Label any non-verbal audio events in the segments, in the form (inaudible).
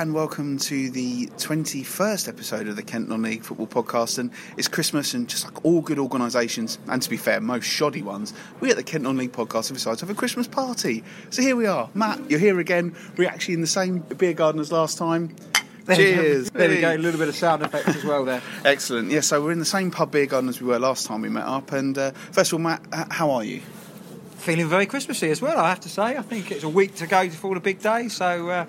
And welcome to the 21st episode of the Kent Non League Football Podcast. And it's Christmas, and just like all good organisations, and to be fair, most shoddy ones, we at the Kent Non League Podcast have decided to have a Christmas party. So here we are. Matt, you're here again. We're actually in the same beer garden as last time. There. Cheers. There we go. A little bit of sound effects as well there. (laughs) Excellent. Yeah, so we're in the same pub beer garden as we were last time we met up. And uh, first of all, Matt, how are you? Feeling very Christmassy as well, I have to say. I think it's a week to go before the big day, so uh,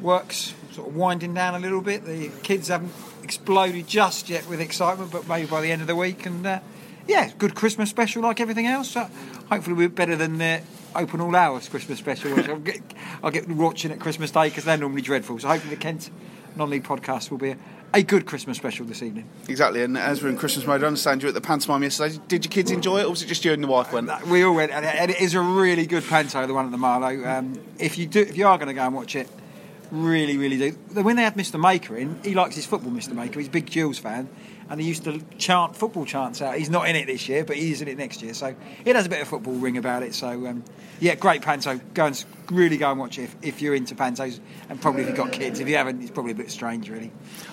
work's sort of winding down a little bit. The kids haven't exploded just yet with excitement, but maybe by the end of the week. And uh, yeah, good Christmas special like everything else. So hopefully, we're better than the open all hours Christmas special, which I'll get, I'll get watching at Christmas Day because they're normally dreadful. So hopefully, the Kent Non League podcast will be a, a good Christmas special this evening. Exactly. And as we're in Christmas mode, I understand you at the pantomime yesterday. Did your kids enjoy it, or was it just you and the wife went? We all went, and and it is a really good panto, the one at the Marlowe. Um, if you do, if you are going to go and watch it, really, really do. When they had Mr. Maker in, he likes his football, Mr. Maker. He's a big Jules fan, and he used to chant football chants out. He's not in it this year, but he is in it next year, so it has a bit of football ring about it. So um, yeah, great panto. Go and really go and watch it if, if you're into pantos, and probably if you've got kids. If you haven't, it's probably a bit strange, really.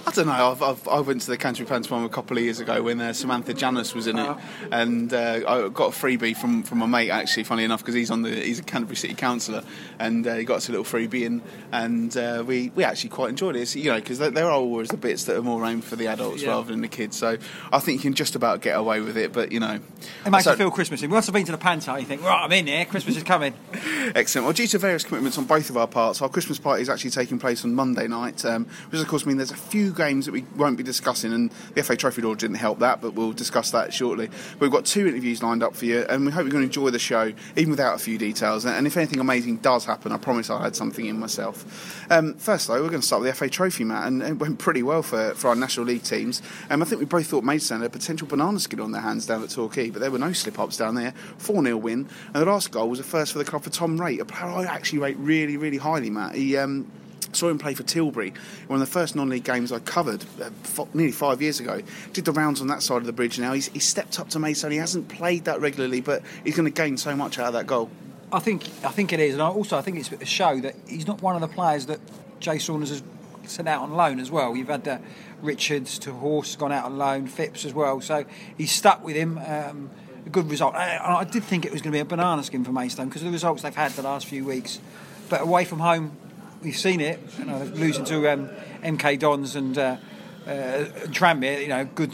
I don't know. I've, I've, I went to the Canterbury Pantomime a couple of years ago when uh, Samantha Janus was in it, Oh. and uh, I got a freebie from, from my mate actually. Funny enough, because he's on the he's a Canterbury City Councillor, and uh, he got us a little freebie in, and uh, we we actually quite enjoyed it. It's, you know, because there, there are always the bits that are more aimed for the adults Yeah. rather than the kids. So I think you can just about get away with it. But you know, It makes so- you feel Christmassy. Once I've been to the panto, you think, right, I'm in here. Christmas is coming. (laughs) Excellent. Well, due to various commitments on both of our parts, our Christmas party is actually taking place on Monday night, um, which of course means there's a few games that we won't be discussing, and the FA Trophy Law didn't help that, but we'll discuss that shortly. We've got two interviews lined up for you, and we hope you're going to enjoy the show, even without a few details. And if anything amazing does happen, I promise I'll add something in myself. Um, first, though, we're going to start with the FA Trophy, Matt, and it went pretty well for, for our National League teams. Um, I think we both thought Maidstone had a potential banana skin on their hands down at Torquay, but there were no slip ups down there. 4 0 win, and the last goal was a first for the club for Tom Wraight, a player I actually rate really, really highly, Matt. He. Um, Saw him play for Tilbury, one of the first non-league games I covered uh, f- nearly five years ago. Did the rounds on that side of the bridge now. He's, he's stepped up to Maidstone. He hasn't played that regularly, but he's going to gain so much out of that goal. I think I think it is, and also I think it's a show that he's not one of the players that Jay Saunders has sent out on loan as well. You've had uh, Richards to Horse gone out on loan, Phipps as well, so he's stuck with him. Um, a good result. I, I did think it was going to be a banana skin for Maidstone because of the results they've had the last few weeks, but away from home, we've seen it. You know, losing to um, MK Dons and uh, uh, Tranmere, you know, good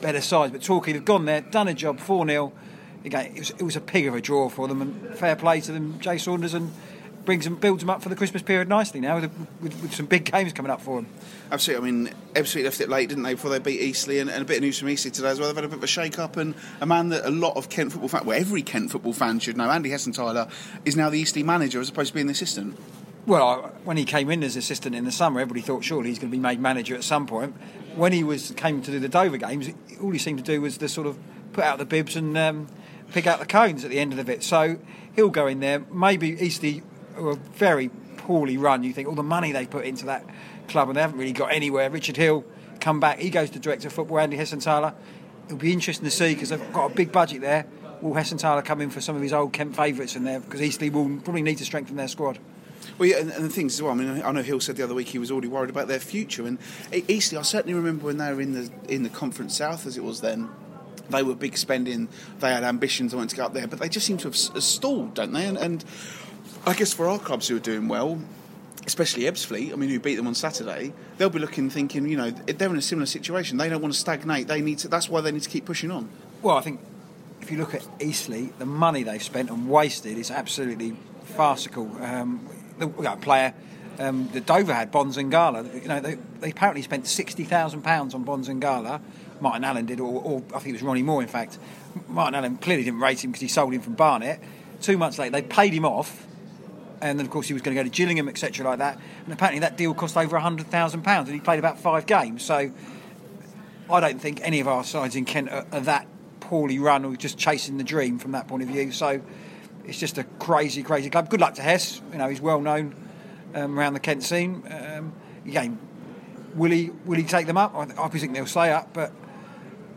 better sides. But Torquay have gone there, done a job, 4 0. Again, it was, it was a pig of a draw for them, and fair play to them, Jay Saunders, and brings them, builds them up for the Christmas period nicely now with, with, with some big games coming up for them. Absolutely. I mean, Ebbsfleet left it late, didn't they, before they beat Eastleigh, and, and a bit of news from Eastleigh today as well. They've had a bit of a shake-up, and a man that a lot of Kent football fans, well, every Kent football fan should know, Andy Hessenthaler, is now the Eastleigh manager as opposed to being the assistant. Well, when he came in as assistant in the summer, everybody thought surely he's going to be made manager at some point. When he was came to do the Dover games, all he seemed to do was to sort of put out the bibs and um, pick out the cones at the end of it. So he'll go in there. Maybe Eastleigh were very poorly run. You think all the money they put into that club and they haven't really got anywhere. Richard Hill come back. He goes to director of football. Andy Hessenthaler. It'll be interesting to see because they've got a big budget there. Will Hessenthaler come in for some of his old Kent favourites in there because Eastleigh will probably need to strengthen their squad. Well, yeah, and, and the things as well. I mean, I know Hill said the other week he was already worried about their future, and Eastleigh. I certainly remember when they were in the in the Conference South, as it was then. They were big spending. They had ambitions. They wanted to go up there, but they just seem to have stalled, don't they? And, and I guess for our clubs who are doing well, especially Ebbsfleet, I mean, who beat them on Saturday, they'll be looking, thinking, you know, they're in a similar situation. They don't want to stagnate. They need to. That's why they need to keep pushing on. Well, I think if you look at Eastleigh, the money they've spent and wasted is absolutely farcical. Um, the got a player um, that Dover had, Bondz N'Gala. You know, they, they apparently spent sixty thousand pounds on Bondz N'Gala. Martin Allen did, or, or I think it was Ronnie Moore. In fact, Martin Allen clearly didn't rate him because he sold him from Barnet. Two months later, they paid him off. And then, of course, he was going to go to Gillingham, etc., like that. And apparently, that deal cost over hundred thousand pounds, and he played about five games. So, I don't think any of our sides in Kent are, are that poorly run or just chasing the dream from that point of view. So it's just a crazy, crazy club. Good luck to Hess. You know he's well known um, around the Kent scene. Um, again, will he will he take them up? I, think they'll stay up, but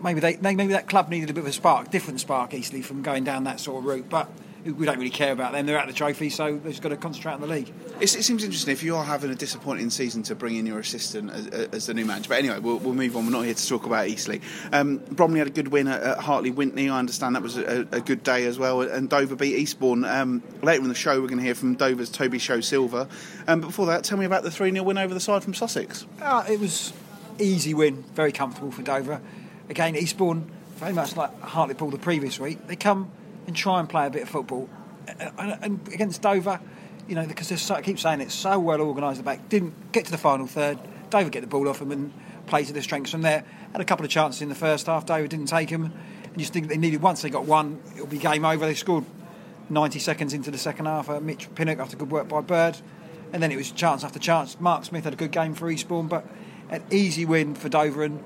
maybe they maybe that club needed a bit of a spark, different spark, Eastleigh, from going down that sort of route. But we don't really care about them. They're out of the trophy, so they've just got to concentrate on the league. It's, it seems interesting if you are having a disappointing season to bring in your assistant as, as the new manager. But anyway, we'll, we'll, move on. We're not here to talk about Eastleigh. Um, Bromley had a good win at, at Hartley Wintney. I understand that was a, a, good day as well. And Dover beat Eastbourne. Um, later in the show, we're going to hear from Dover's Tobi Sho-Silva. Um, but before that, tell me about the 3 0 win over the side from Sussex. Uh, it was easy win, very comfortable for Dover. Again, Eastbourne, very much like Hartlepool the previous week, they come and try and play a bit of football. And, and against Dover, you know, because so, I keep saying it's so well organised the back, didn't get to the final third. Dover get the ball off them and play to their strengths from there. Had a couple of chances in the first half. Dover didn't take them. And you think they needed once they got one, it'll be game over. They scored 90 seconds into the second half. Uh, Mitch Pinnock after good work by Bird, and then it was chance after chance. Mark Smith had a good game for Eastbourne, but an easy win for Dover and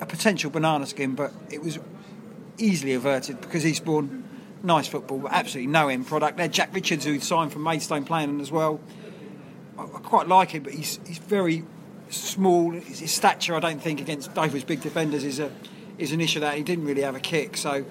a potential banana skin, but it was easily averted because Eastbourne, nice football, but absolutely no end product. There, Jack Richards, who signed from Maidstone, playing as well. I, I quite like him, but he's he's very small. His stature, I don't think, against Dover's big defenders is a is an issue that he didn't really have a kick. So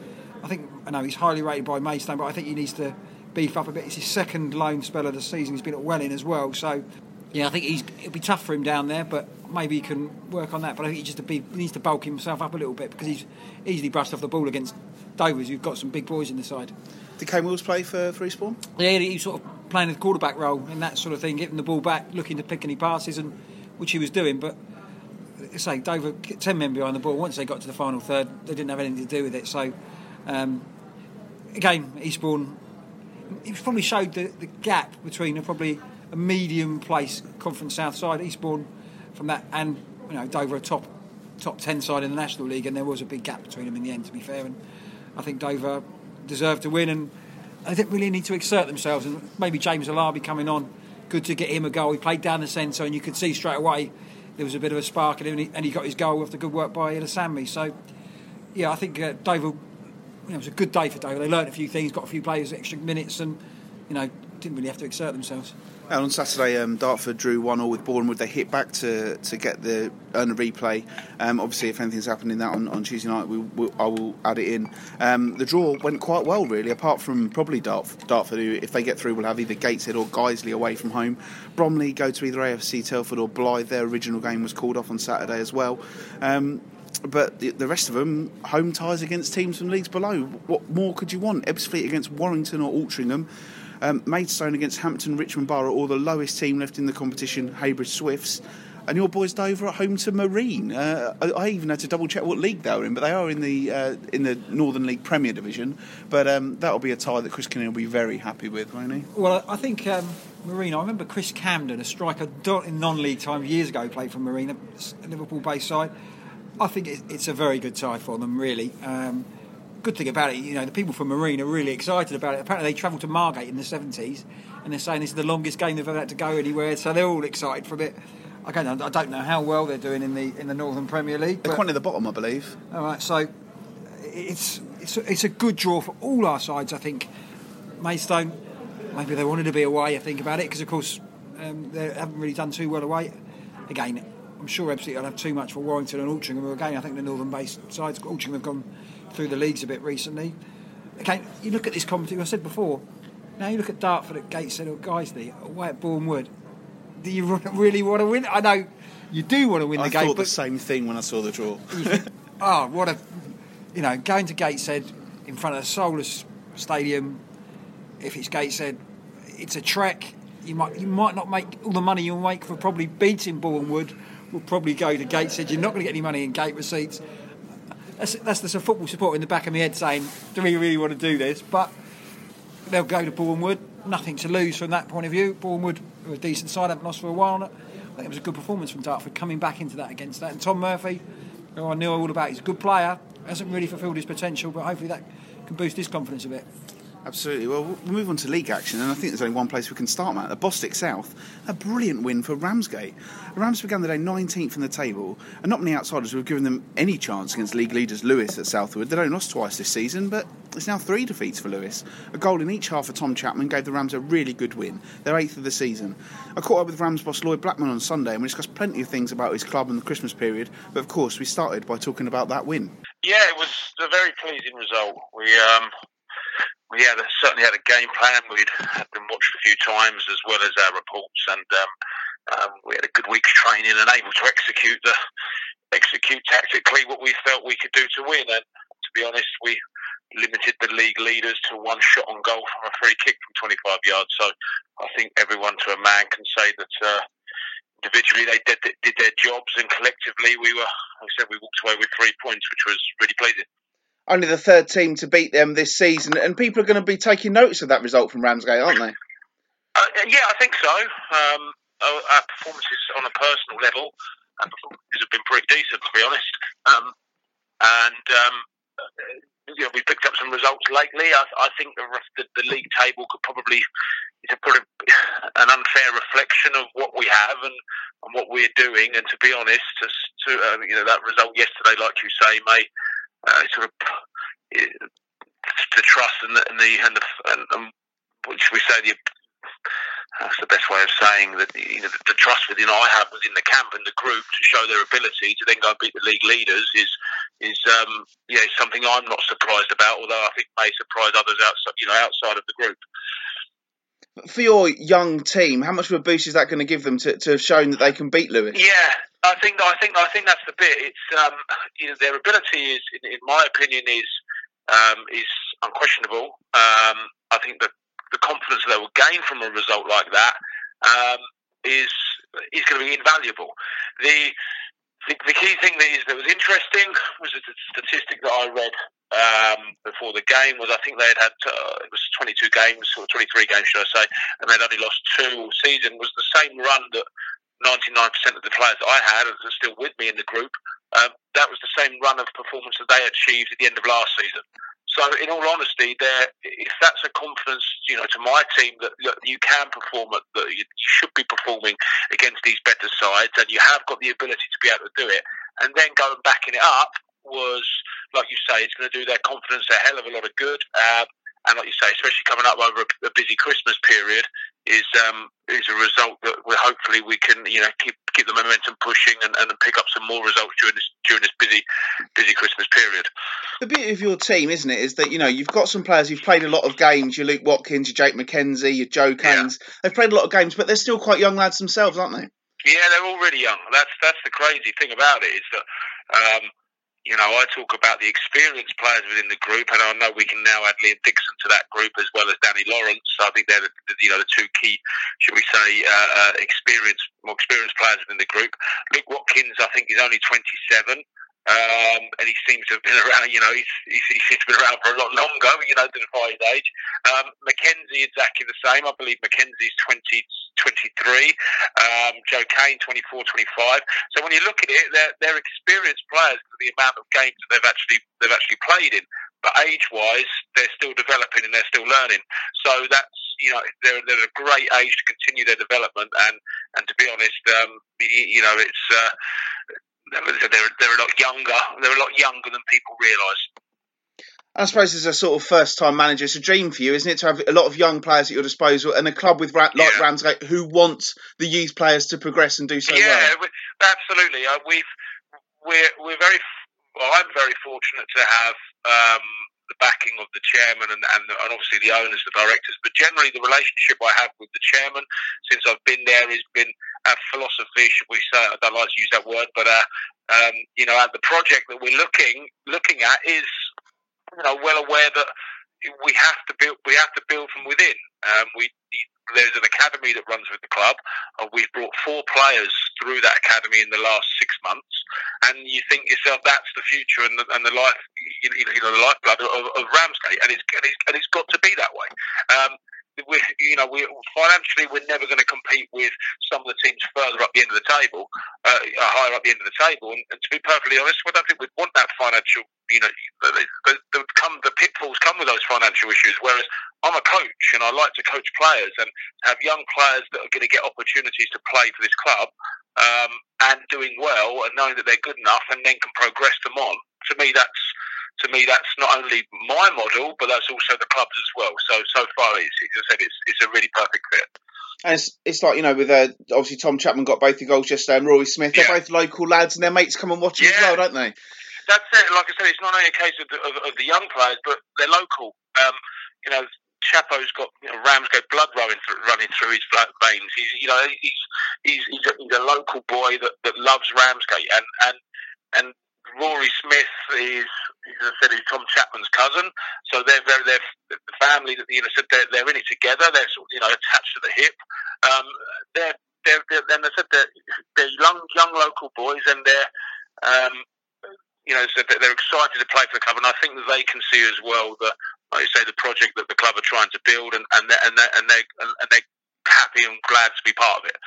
I think I know he's highly rated by Maidstone, but I think he needs to beef up a bit. It's his second loan spell of the season. He's been at Welling as well, so yeah, I think he's it'll be tough for him down there, but maybe he can work on that. But I think he just be, he needs to bulk himself up a little bit because he's easily brushed off the ball against Dovers, who've got some big boys in the side. Did Kane Wills play for, for Eastbourne? Yeah, he's sort of playing the quarterback role and that sort of thing, getting the ball back, looking to pick any passes, and which he was doing. But say Dover, ten men behind the ball. Once they got to the final third, they didn't have anything to do with it. So um, again, Eastbourne, it probably showed the, the gap between probably a medium place Conference South side, Eastbourne from that, and you know Dover a top top ten side in the National League, and there was a big gap between them in the end. To be fair, and I think Dover deserved to win, and they didn't really need to exert themselves. And maybe James Alabi coming on, good to get him a goal. He played down the centre, and you could see straight away there was a bit of a spark in him, and he, and he got his goal after good work by Ilasami. So, yeah, I think uh, Dover you know, it was a good day for Dover. They learned a few things, got a few players extra minutes, and you know didn't really have to exert themselves. And on Saturday, um, Dartford drew one all with Bournemouth. They hit back to, to get the earn a replay. Um, obviously, if anything's happened in that on, on Tuesday night, we, we, I will add it in. Um, the draw went quite well, really, apart from probably Dartford, Dartford, who, if they get through, will have either Gateshead or Guiseley away from home. Bromley go to either AFC Telford or Blyth. Their original game was called off on Saturday as well. Um, but the, the, rest of them, home ties against teams from leagues below. What more could you want? Ebbsfleet against Warrington or Altrincham. Um, Maidstone against Hampton, Richmond Borough, or the lowest team left in the competition, Heybridge Swifts. And your boys Dover at home to Marine. Uh, I, I, even had to double check what league they were in, but they are in the uh, in the Northern League Premier Division. But um, that'll be a tie that Chris Kinnear will be very happy with, won't he? Well, I think um, Marine. I remember Chris Camden, a striker in non-league time years ago, played for Marine, a Liverpool-based side. I think it's a very good tie for them, really. Um, good thing about it, you know, the people from Marine are really excited about it. Apparently, they travelled to Margate in the 70s, and they're saying this is the longest game they've ever had to go anywhere, so they're all excited for it. I I don't know how well they're doing in the in the Northern Premier League. They're quite near the bottom, I believe. All right, so it's it's a, it's a good draw for all our sides. I think Maidstone, maybe they wanted to be away. I think about it because, of course, um, they haven't really done too well away. Again, I'm sure Ebbsfleet will have too much for Warrington and Altrincham. Again, I think the northern-based sides, Altrincham have gone through the leagues a bit recently. Again, you look at this competition. I said before. Now you look at Dartford at Gateshead or Guiseley away at Bournemouth. Do you (laughs) really want to win? I know you do want to win the I game. I thought the same thing when I saw the draw. (laughs) oh, what a you know going to Gateshead in front of the soulless stadium. If it's Gateshead, it's a trek. You might you might not make all the money you'll make for probably beating Bournemouth will probably go to Gateshead. You're not going to get any money in gate receipts. That's, that's the football support in the back of my head saying, do we really want to do this? But they'll go to Bournemouth. Nothing to lose from that point of view. Bournemouth are a decent side, haven't lost for a while. I think it was a good performance from Dartford coming back into that against that. And Tom Murphy, who I knew all about, he's a good player. Hasn't really fulfilled his potential, but hopefully that can boost his confidence a bit. Absolutely. Well, we'll move on to league action, and I think there's only one place we can start, Matt. The Bostik South, a brilliant win for Ramsgate. Rams began the day 19th in the table, and not many outsiders would have given them any chance against league leaders Lewes at Southwood. They'd only lost twice this season, but it's now three defeats for Lewes. A goal in each half for Tom Chapman gave the Rams a really good win, their eighth of the season. I caught up with Rams boss Lloyd Blackman on Sunday, and we discussed plenty of things about his club and the Christmas period, but of course we started by talking about that win. Yeah, it was a very pleasing result. We um, yeah, they certainly had a game plan. We'd had them watched a few times as well as our reports, and um, um, we had a good week's training and able to execute the execute tactically what we felt we could do to win. And to be honest, we limited the league leaders to one shot on goal from a free kick from 25 yards. So I think everyone to a man can say that. Uh, individually, they did, did their jobs, and collectively, we were. Like I said we walked away with three points, which was really pleasing only the third team to beat them this season, and people are going to be taking notice of that result from Ramsgate, aren't they? Uh, yeah, I think so. Um, our performances on a personal level, our performances have been pretty decent, to be honest. Um, and um, you know, we picked up some results lately. I, I think the, the, the league table could probably is a pretty, (sighs) an unfair reflection of what we have and, and what we're doing. And to be honest, to, to uh, you know that result yesterday, like you say, may uh, sort of the trust and the and the and, the, and, and which we say the that's the best way of saying that you know, the, the, trust within I have within the camp and the group to show their ability to then go and beat the league leaders is is um, yeah something I'm not surprised about. Although I think may surprise others outside you know outside of the group. For your young team, how much of a boost is that going to give them to, to have shown that they can beat Lewes? Yeah, I think I think I think that's the bit. It's um, you know their ability is, in, in my opinion, is um, is unquestionable. Um, I think that the confidence they will gain from a result like that um, is is going to be invaluable. The, the, the key thing that is that was interesting was the statistic that I read um, before the game was I think they had had uh, it was 22 games or 23 games should I say, and they'd only lost two all season. Was the same run that 99% of the players I had are still with me in the group. Um, that was the same run of performance that they achieved at the end of last season. So, in all honesty, there, if that's a confidence, you know, to my team that look, you can perform at, that you should be performing against these better sides, and you have got the ability to be able to do it, and then going backing it up was, like you say, it's going to do their confidence a hell of a lot of good. Um, and like you say, especially coming up over a, a busy Christmas period, is um, is a result that we hopefully we can you know keep keep the momentum pushing and, and pick up some more results during this during this busy busy Christmas period. The beauty of your team, isn't it, is that you know you've got some players who've played a lot of games. Your Luke Watkins, your Jake McKenzie, your Joe Caines. Yeah. They've played a lot of games, but they're still quite young lads themselves, aren't they? Yeah, they're all really young. That's that's the crazy thing about it is that um, you know, I talk about the experienced players within the group, and I know we can now add Liam Dixon to that group as well as Danny Lawrence. So I think they're the, you know the two key, should we say, uh, uh, experienced, more experienced players within the group. Luke Watkins, I think, is only 27. Um, and he seems to have been (laughs) around, you know, he's, he's, he seems to have been around for a lot longer, you know, than his age. Um, McKenzie, exactly the same. I believe McKenzie's 20, 23, um, Joe Kane 24, 25. So when you look at it, they're, they're experienced players for the amount of games that they've actually they've actually played in. But age-wise, they're still developing and they're still learning. So that's you know they're, they're a great age to continue their development. And and to be honest, um, you know it's. Uh, they're, they're a lot younger. They're a lot younger than people realise. I suppose as a sort of first time manager, it's a dream for you, isn't it, to have a lot of young players at your disposal and a club with like yeah. Ramsgate who wants the youth players to progress and do so yeah, well. absolutely. Uh, we've we're we're very well. I'm very fortunate to have um, the backing of the chairman and, and, and obviously the owners, the directors. But generally, the relationship I have with the chairman since I've been there has been a philosophy, should we say? I don't like to use that word, but uh, um, you know, the project that we're looking looking at is you know, well aware that we have to build we have to build from within. Um, we there's an academy that runs with the club. Uh, we've brought four players through that academy in the last six months, and you think yourself that's the future and the, and the life you know the lifeblood of, of Ramsgate, and it's, and it's and it's got to be that way. Um, we, you know, we financially we're never going to compete with some of the teams further up the end of the table, uh, uh, higher up the end of the table. And, and, to be perfectly honest, I don't think we'd want that financial. You know, the, the, the, come the pitfalls come with those financial issues. Whereas I'm a coach and I like to coach players and have young players that are going to get opportunities to play for this club um, and doing well and knowing that they're good enough and then can progress them on. To me, that's to me, that's not only my model, but that's also the club's as well. So so far, it's, as I said, it's, it's a really perfect fit. And it's, it's like you know, with uh, obviously Tom Chapman got both the goals yesterday, and Rory Smith. They're both local lads, and their mates come and watch yeah. as well, don't they? That's it. Like I said, it's not only a case of the, of, of the young players, but they're local. Um, you know, Chapo's got you know, Ramsgate blood running through, running through his veins. He's you know he's he's he's a, he's a local boy that, that loves Ramsgate, and and and Rory Smith is, as I said, he's Tom Chapman's cousin. So they're very they're the family that you know said they're, they're in it together. They're sort of, you know attached to the hip. Um, they're they're, they're and I said they're, they're young young local boys, and they're um, you know so they're excited to play for the club, and I think that they can see as well that like you say the project that the club are trying to build, and and they're, and they're, and they're, and they're happy and glad to be part of it.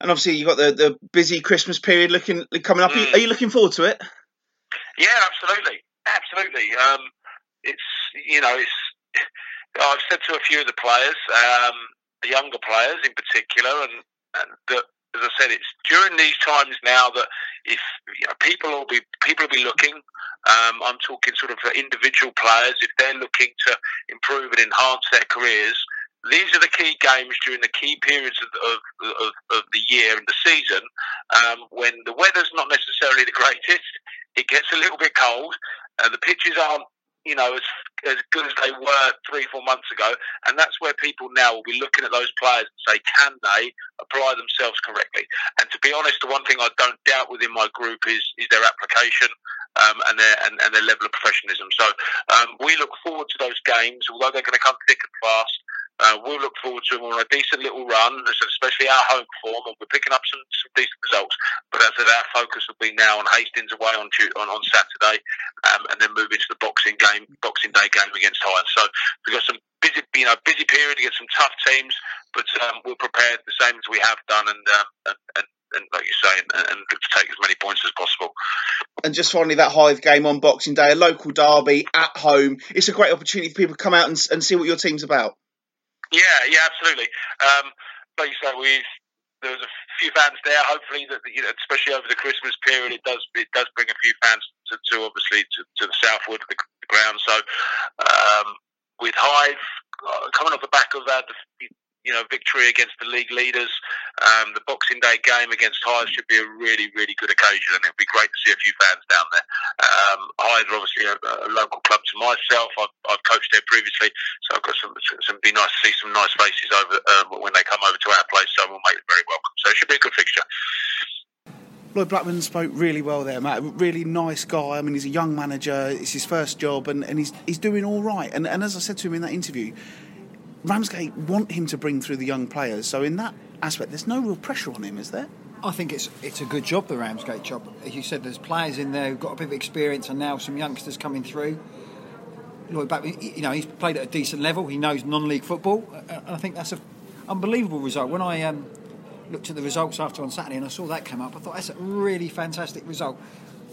And obviously, you've got the, the busy Christmas period looking coming up. Mm. Are, you, are, you, looking forward to it? Yeah, absolutely, absolutely. Um, it's you know, it's (laughs) I've said to a few of the players, um, the younger players in particular, and, and that as I said, it's during these times now that if you know, people will be people will be looking. Um, I'm talking sort of individual players if they're looking to improve and enhance their careers these are the key games during the key periods of, of, of, of the year and the season um, when the weather's not necessarily the (laughs) greatest. It gets a little bit cold, and the pitches aren't, you know, as as good as they were three, four months ago. And that's where people now will be looking at those players and say, can they apply themselves correctly? And to be honest, the one thing I don't doubt within my group is is their application. Um, and their and, and, their level of professionalism. So um, we look forward to those games, although they're going to come thick and fast. Uh, we'll look forward to on a decent little run, especially our home form, and we're picking up some, some decent results. But as I said, our focus will be now on Hastings away on on, on Saturday, um, and then move into the Boxing game, Boxing Day game against Hythe. So we've got some busy, you know, busy period against some tough teams, but um, we're prepared the same as we have done, and um, and, and like you say, and, and to take as many points as possible. And just finally, that Hythe game on Boxing Day, a local derby at home. It's a great opportunity for people to come out and, and see what your team's about. Yeah, yeah, absolutely. Um, like you say, we there was a few fans there. Hopefully, that you know, especially over the Christmas period, it does it does bring a few fans to, to obviously to, to, the Southwood of the, ground. So, um, with Hythe uh, coming off the back of that, the, you know, victory against the league leaders. Um, the Boxing Day game against Hythe should be a really, really good occasion, and it'll be great to see a few fans down there. Um, Hythe are obviously a, a, local club to myself. I've, I've, coached there previously, so I've got some. some be nice to see some nice faces over um, when they come over to our place. So we'll make it very welcome. So it should be a good fixture. Lloyd Blackman spoke really well there, Matt. Really nice guy. I mean, he's a young manager. It's his first job, and, and he's he's doing all right. And, and as I said to him in that interview, Ramsgate want him to bring through the young players. So in that aspect, there's no real pressure on him, is there? I think it's it's a good job, the Ramsgate job. As you said, there's players in there who've got a bit of experience, and now some youngsters coming through. Lloyd you know, he's played at a decent level. He knows non-league football, and I think that's an unbelievable result. When I um, looked at the results after on Saturday and I saw that come up, I thought that's a really fantastic result.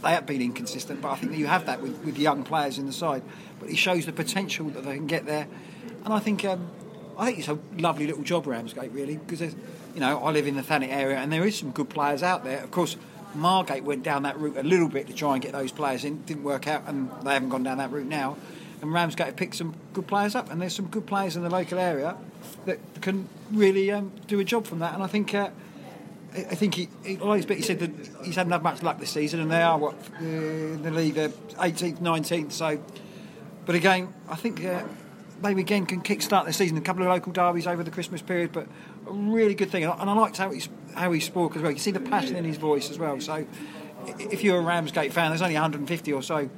They have been inconsistent, but I think you have that with, with young players in the side. But it shows the potential that they can get there, and I think um, I think it's a lovely little job, Ramsgate, really, because you know I live in the Thanet area and there is some good players out there. Of course, Margate went down that route a little bit to try and get those players in. Didn't work out, and they haven't gone down that route now. And Ramsgate have picked some good players up, and there's some good players in the local area that can really um, do a job from that. And I think. Uh, I think he, he, he said that he's hadn't had much luck this season, and they are what uh, in the league, uh, 18th, 19th. So, but again, I think uh, maybe again can kick-start the season. A couple of local derbies over the Christmas period, but a really good thing. And I liked how he how he spoke as well. You see the passion in his voice as well. So if you're a Ramsgate fan, there's only 150 or so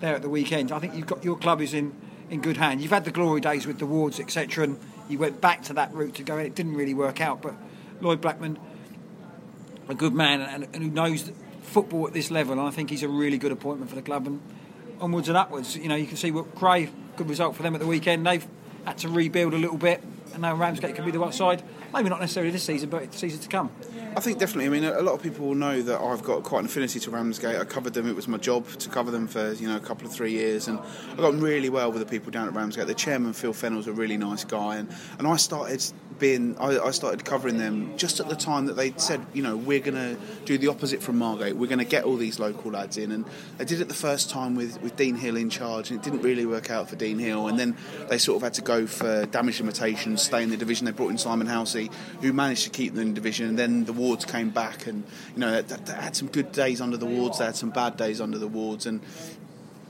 there at the weekend. I think you've got your club is in in good hand. You've had the glory days with the wards, etc., and you went back to that route to go, and it didn't really work out. But Lloyd Blackman, a good man, and, and who knows football at this level, and I think he's a really good appointment for the club. And onwards and upwards, you know, you can see what Cray good result for them at the weekend. They've had to rebuild a little bit, and now Ramsgate can be the right side. Maybe not necessarily this season, but the season to come. I think definitely. I mean, a lot of people will know that I've got quite an affinity to Ramsgate. I covered them; it was my job to cover them for you know a couple of three years, and I got really well with the people down at Ramsgate. The chairman Phil Fennell's a really nice guy, and, and I started being I, I started covering them just at the time that they said, you know, we're going to do the opposite from Margate. We're going to get all these local lads in, and they did it the first time with with Dean Hill in charge, and it didn't really work out for Dean Hill, and then they sort of had to go for damage limitations, stay in the division. They brought in Simon Housey, who managed to keep them in the division, and then the wards came back and you know they, they had some good days under the wards. They had some bad days under the wards, and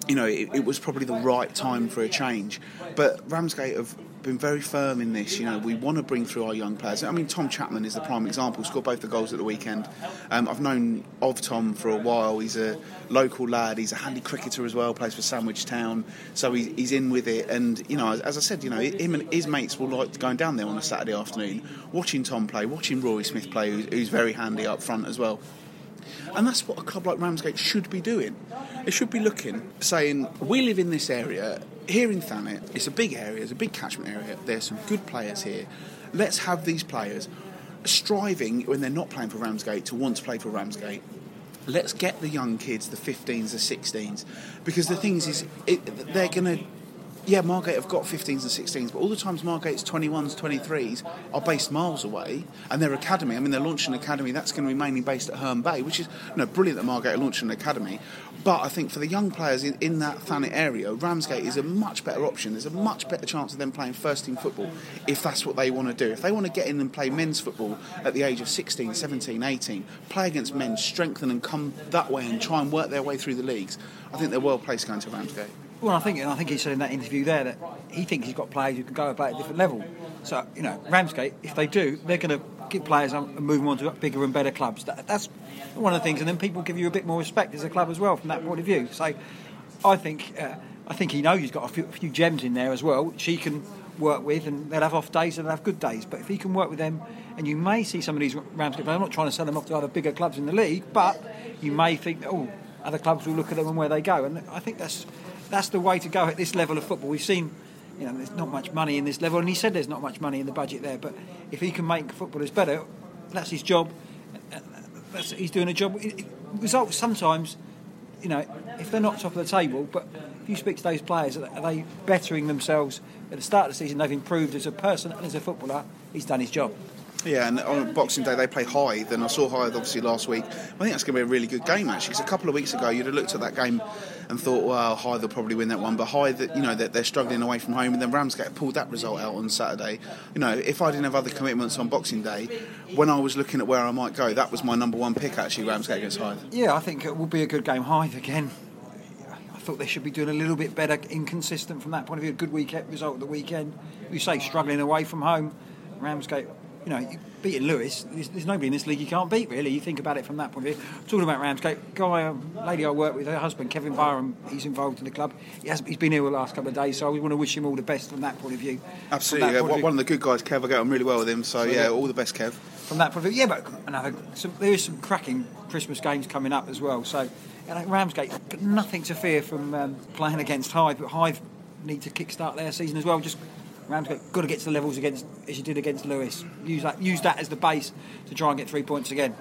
you know, it, it was probably the right time for a change. But Ramsgate have been very firm in this. You know, we want to bring through our young players. I mean, Tom Chapman is the prime example. Scored both the goals at the weekend. Um, I've known of Tom for a while. He's a local lad. He's a handy cricketer as well. Plays for Sandwich Town, so he, he's in with it. And you know, as I said, you know, him and his mates will like going down there on a Saturday afternoon, watching Tom play, watching Rory Smith play, who's, who's very handy up front as well. And that's what a club like Ramsgate should be doing. It should be looking, saying, we live in this area, here in Thanet, it's a big area, it's a big catchment area, there's some good players here. Let's have these players striving when they're not playing for Ramsgate to want to play for Ramsgate. Let's get the young kids, the 15s, the 16s, because the things is, it, they're going to yeah, Margate have got 15s and 16s, but all the times Margate's 21s, 23s are based miles away, and their academy, I mean, they're launching an academy that's going to be mainly based at Herne Bay, which is you know, brilliant that Margate are launching an academy. But I think for the young players in, in that Thanet area, Ramsgate is a much better option. There's a much better chance of them playing first team football if that's what they want to do. If they want to get in and play men's football at the age of 16, 17, 18, play against men, strengthen and come that way and try and work their way through the leagues, I think they're well placed going to Ramsgate. Well, I think I think he said in that interview there that he thinks he's got players who can go about a different level. So you know, Ramsgate, if they do, they're going to get players and move them on to bigger and better clubs. That, that's one of the things, and then people give you a bit more respect as a club as well from that point of view. So I think uh, I think he knows he's got a few, a few gems in there as well, which he can work with, and they'll have off days and they'll have good days. But if he can work with them, and you may see some of these Ramsgate, I'm not trying to sell them off to other bigger clubs in the league, but you may think, oh, other clubs will look at them and where they go, and I think that's that's the way to go at this level of football. We've seen, you know, there's not much money in this level, and he said there's not much money in the budget there. But if he can make footballers better, that's his job. That's, he's doing a job. results sometimes, you know, if they're not top of the table, but if you speak to those players, are they bettering themselves at the start of the season? They've improved as a person and as a footballer. He's done his job. Yeah, and on Boxing Day they play Hythe, and I saw Hythe obviously last week. I think that's going to be a really good game actually. Because a couple of weeks ago you'd have looked at that game and thought, well, Hythe will probably win that one, but Hythe, you know, they're, they're struggling away from home, and then Ramsgate pulled that result out on Saturday. You know, if I didn't have other commitments on Boxing Day, when I was looking at where I might go, that was my number one pick actually, Ramsgate against Hythe. Yeah, I think it will be a good game. Hythe again. I thought they should be doing a little bit better, inconsistent from that point of view. A good weekend result at the weekend. You say struggling away from home. Ramsgate you know, beating Lewes, there's, there's, nobody in this league you can't beat, really. You think about it from that point of view. Talking about Ramsgate, guy, um, lady I work with, her husband, Kevin Byram, he's involved in the club. He has, he's been here the last couple of days, so we want to wish him all the best from that point of view. Absolutely, yeah. Of one of the good guys, Kev, I get on really well with him, so, so yeah, all the best, Kev. From that point of view, yeah, but another, some, there is some cracking Christmas games coming up as well, so you know, Ramsgate nothing to fear from um, playing against Hythe, but Hythe need to kick-start their season as well. Just Ramsgate got to get to the levels against as you did against Lewes. Use that use that as the base to try and get three points again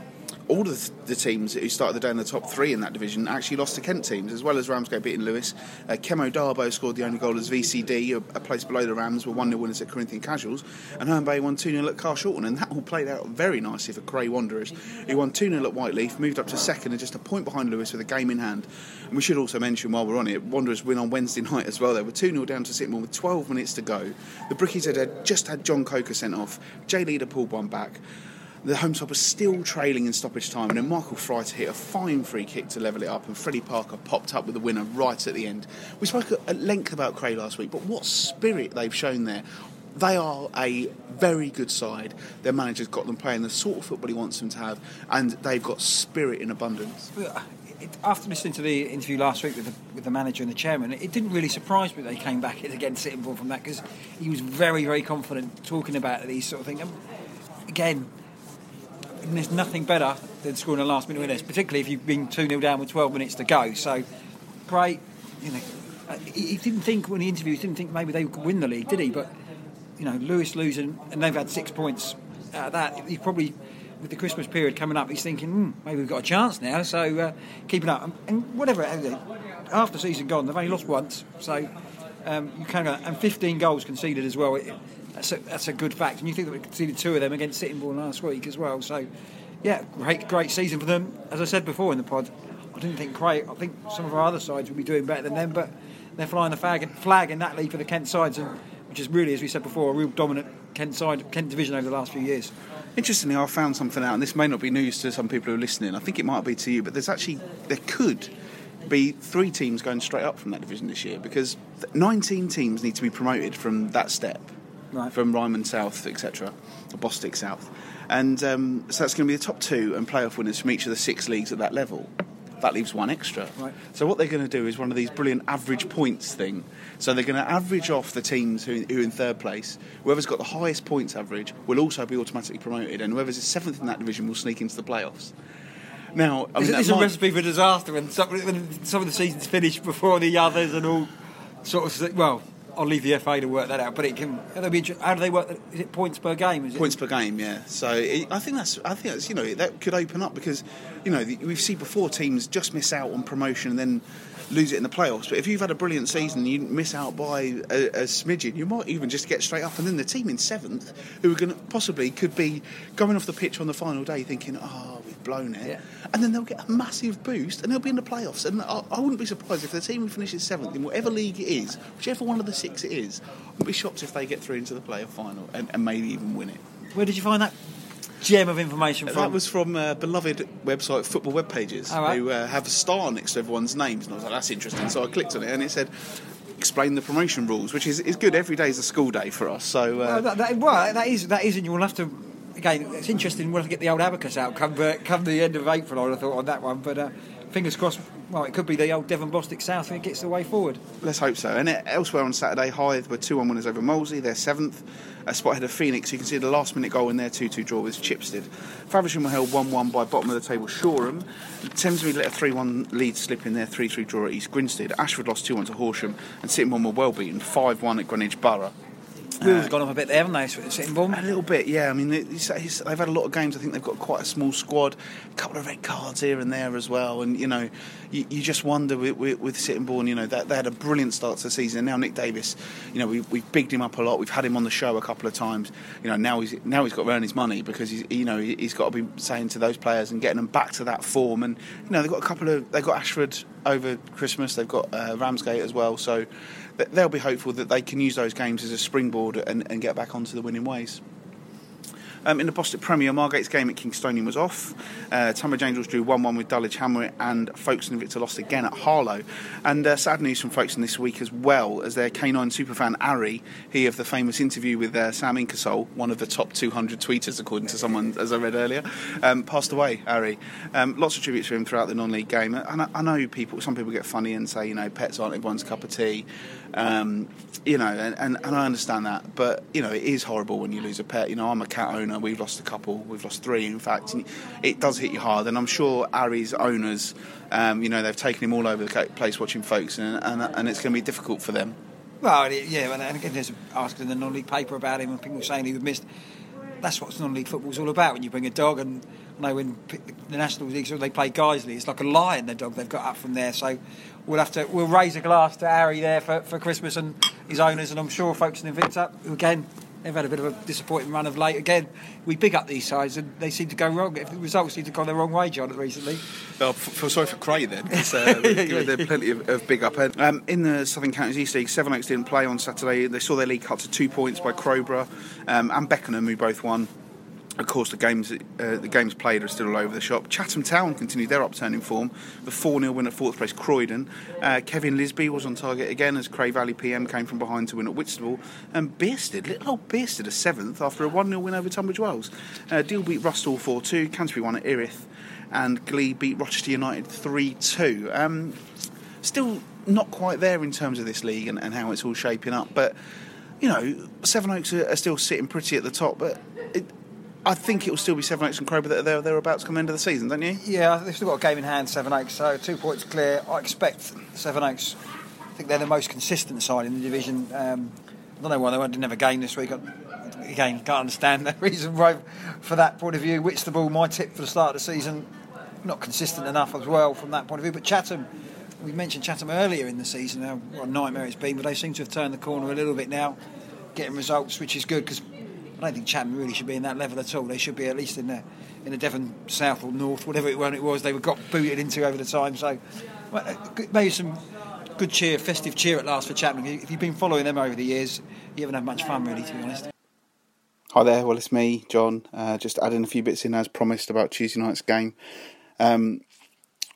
all of the teams who started the day in the top three in that division actually lost to Kent teams, as well as Ramsgate beating Lewes. Uh, Chemo Darbo scored the only goal as VCD, a, a place below the Rams, were 1 0 winners at Corinthian Casuals, and Herne Bay won 2 0 at Carshalton, and that all played out very nicely for Cray Wanderers, who won 2 0 at Whyteleafe, moved up to second and just a point behind Lewes with a game in hand. And we should also mention while we're on it, Wanderers win on Wednesday (laughs) night as well. They were 2 0 down to Sittingbourne with 12 minutes to go. The Brickies had just had John Coker sent off, Jay Leader pulled one back the home side was still trailing in stoppage time, and then Michael Freiter hit a fine free kick to level it up, and Freddie Parker popped up with the winner right at the end. We spoke at length about Cray last week, but what spirit they've shown there. They are a very good side. Their manager's got them playing the sort of football he wants them to have, and they've got spirit in abundance. After listening to the interview last week with the, with the manager and the chairman, it didn't really surprise me they came back (laughs) against Sittingbourne from that because he was very, very confident talking about these sort of things. Again, and there's nothing better than scoring a last minute winner, particularly if you've been 2 0 down with 12 minutes to go. So, great. You know, uh, he didn't think when he interviewed, he didn't think maybe they could win the league, did he? But, you know, Lewes losing, and they've had six points out of that. He probably, with the Christmas period coming up, he's thinking, hmm, maybe we've got a chance now. So, uh, keeping up. And whatever, half the season gone, they've only lost once. So, um, you can and 15 goals conceded as well. It, that's a, that's a good fact. And you think that we conceded two of them against Sittingbourne last week as well. So, yeah, great great season for them. As I said before in the pod, I didn't think Cray. I think some of our other sides would be doing better than them, but they're flying the flag, flag in that league for the Kent sides, and, which is really, as we said before, a real dominant Kent side, Kent division over the last few years. Interestingly, I found something out, and this may not be news to some people who are listening. I think it might be to you, but there's actually there could be three teams going straight up from that division this year because 19 teams need to be promoted from that step, Right. from Ryman South, etc., or Bostik South. And um, so that's going to be the top two and playoff winners from each of the six leagues at that level. That leaves one extra. Right. So what they're going to do is one of these brilliant average points thing. So they're going to average off the teams who, who are in third place. Whoever's got the highest points average will also be automatically promoted, and whoever's seventh in that division will sneak into the playoffs. Now, I mean, It's, that it's a might- recipe for disaster when some, some of the seasons finish before the others and all sort of. Well, I'll leave the FA to work that out, but it can. How do they work? Is it points per game? Is it? points per game, yeah. So it, I think that's I think that's you know that could open up because you know we've seen before teams just miss out on promotion and then lose it in the playoffs. But if you've had a brilliant season, and you miss out by a, a smidgen, you might even just get straight up. And then the team in seventh, who are going to possibly could be going off the pitch on the final day, thinking, "Oh, we've blown it," Yeah. and then they'll get a massive boost and they'll be in the playoffs. And I, I wouldn't be surprised if the team who finishes seventh in whatever league it is, whichever one of the six it is, I wouldn't be shocked if they get through into the playoff final and, and maybe even win it. Where did you find that gem of information from? That was from uh, beloved website Football Web Pages, right. who uh, have a star next to everyone's names. And I was like, that's interesting. So I clicked on it and it said, explain the promotion rules, which is, is good. Every day is a school day for us. So, uh, Well, that, that, well, that is that is, and you'll have to. Again, it's interesting. We'll have to get the old abacus out come uh, come the end of April. I thought on that one, but uh, fingers crossed. Well, it could be the old Devon Bostik South and it gets the way forward. let's hope so. And elsewhere on Saturday, Hythe were 2 1 winners over Molesey. They're seventh. A spot ahead of Phoenix. You can see the last minute goal in their 2 2 draw with Chipstead. Faversham were held 1 1 by bottom of the table Shoreham. Thamesmead let a 3 1 lead slip in their 3 3 draw at East Grinstead. Ashford lost 2 1 to Horsham. And Sittingbourne were well beaten 5 1 at Greenwich Borough. Wheels gone off a bit there, haven't they? Sittingbourne. A little bit, yeah. I mean, it's- it's- they've had a lot of games. I think they've got quite a small squad, a couple of red cards here and there as well. And you know, you, you just wonder with, with, with Sittingbourne, you know, that they had a brilliant start to the season. And now Nick Davis, you know, we, we've bigged him up a lot. We've had him on the show a couple of times. You know, now he's now he's got to earn his money because he's you know he's got to be saying to those players and getting them back to that form. And you know, they've got a couple of they've got Ashford over Christmas. They've got uh, Ramsgate as well. So they'll be hopeful that they can use those games as a springboard and, and get back onto the winning ways. Um, in the Bostik Premier, Margate's game at Kingstonian was off. Uh, Tonbridge Angels drew 1 1 with Dulwich Hamlet, and Folkestone Invicta lost again at Harlow. And uh, sad news from Folkestone this week as well, as their K9 superfan Ari, he of the famous interview with uh, Sam Inkersol, one of the top 200 tweeters, according to someone, as I read earlier, um, passed away, Ari. Um, lots of tributes for him throughout the non league game. And I, I know people, some people get funny and say, you know, pets aren't everyone's cup of tea. Um, you know, and, and, and I understand that, but you know, it is horrible when you lose a pet. You know, I'm a cat owner. We've lost a couple. We've lost three, in fact. And it does hit you hard, and I'm sure Ari's owners, um, you know, they've taken him all over the place watching folks, and and, and it's going to be difficult for them. Well, yeah, and- again, there's an in the non-league paper about him, and people saying he was missed. That's what non-league football's all about. When you bring a dog, and I know when the national leagues they play Guiseley, it's like a lion. The dog they've got up from there. So we'll have to we'll raise a glass to Harry there for, for Christmas and his owners, and I'm sure Folkestone Invicta who again. They've had a bit of a disappointing run of late. Again, we big up these sides and they seem to go wrong. If the results seem to go the wrong way, John, recently. Well, f- feel sorry for Cray then, because uh, (laughs) there are plenty of, of big up. Um, in the Southern Counties East League, Sevenoaks didn't play on Saturday. They saw their league cut to two points by Crowborough um, and Beckenham, who both won. Of course, the games uh, the games played are still all over the shop. Chatham Town continued their upturning form, the 4 0 win at fourth place Croydon. Uh, Kevin Lisbie was on target again as Cray Valley PM came from behind to win at Whitstable. And Bearsted, little old Bearsted, a seventh after a 1 0 win over Tunbridge Wells. Uh, Deal beat Rusthall 4 2, Canterbury won at Erith, and Glebe beat Rochester United 3 2. Um, still not quite there in terms of this league and, and how it's all shaping up, but you know, Sevenoaks are, are still sitting pretty at the top, but. It, I think it will still be Sevenoaks and Crowborough that are there, thereabouts come end of the season, don't you? Yeah, they've still got a game in hand, Sevenoaks, so two points clear. I expect Sevenoaks. I think they're the most consistent side in the division. Um, I don't know why they didn't have a game this week. I, again, can't understand the (laughs) reason why for that point of view. Whitstable, my tip for the start of the season, not consistent enough as well from that point of view. But Chatham, we mentioned Chatham earlier in the season, how what a nightmare it's been, but they seem to have turned the corner a little bit now, getting results, which is good because don't think Chatham really should be in that level at all. They should be at least in the in the Devon South or North, whatever it it was. They were got booted into over the time. So well, uh, maybe some good cheer, festive cheer at last for Chatham. If you've been following them over the years, you haven't had much fun really, to be honest. Hi there, well, it's me, John. Uh, just adding a few bits in as promised about Tuesday night's game. Um,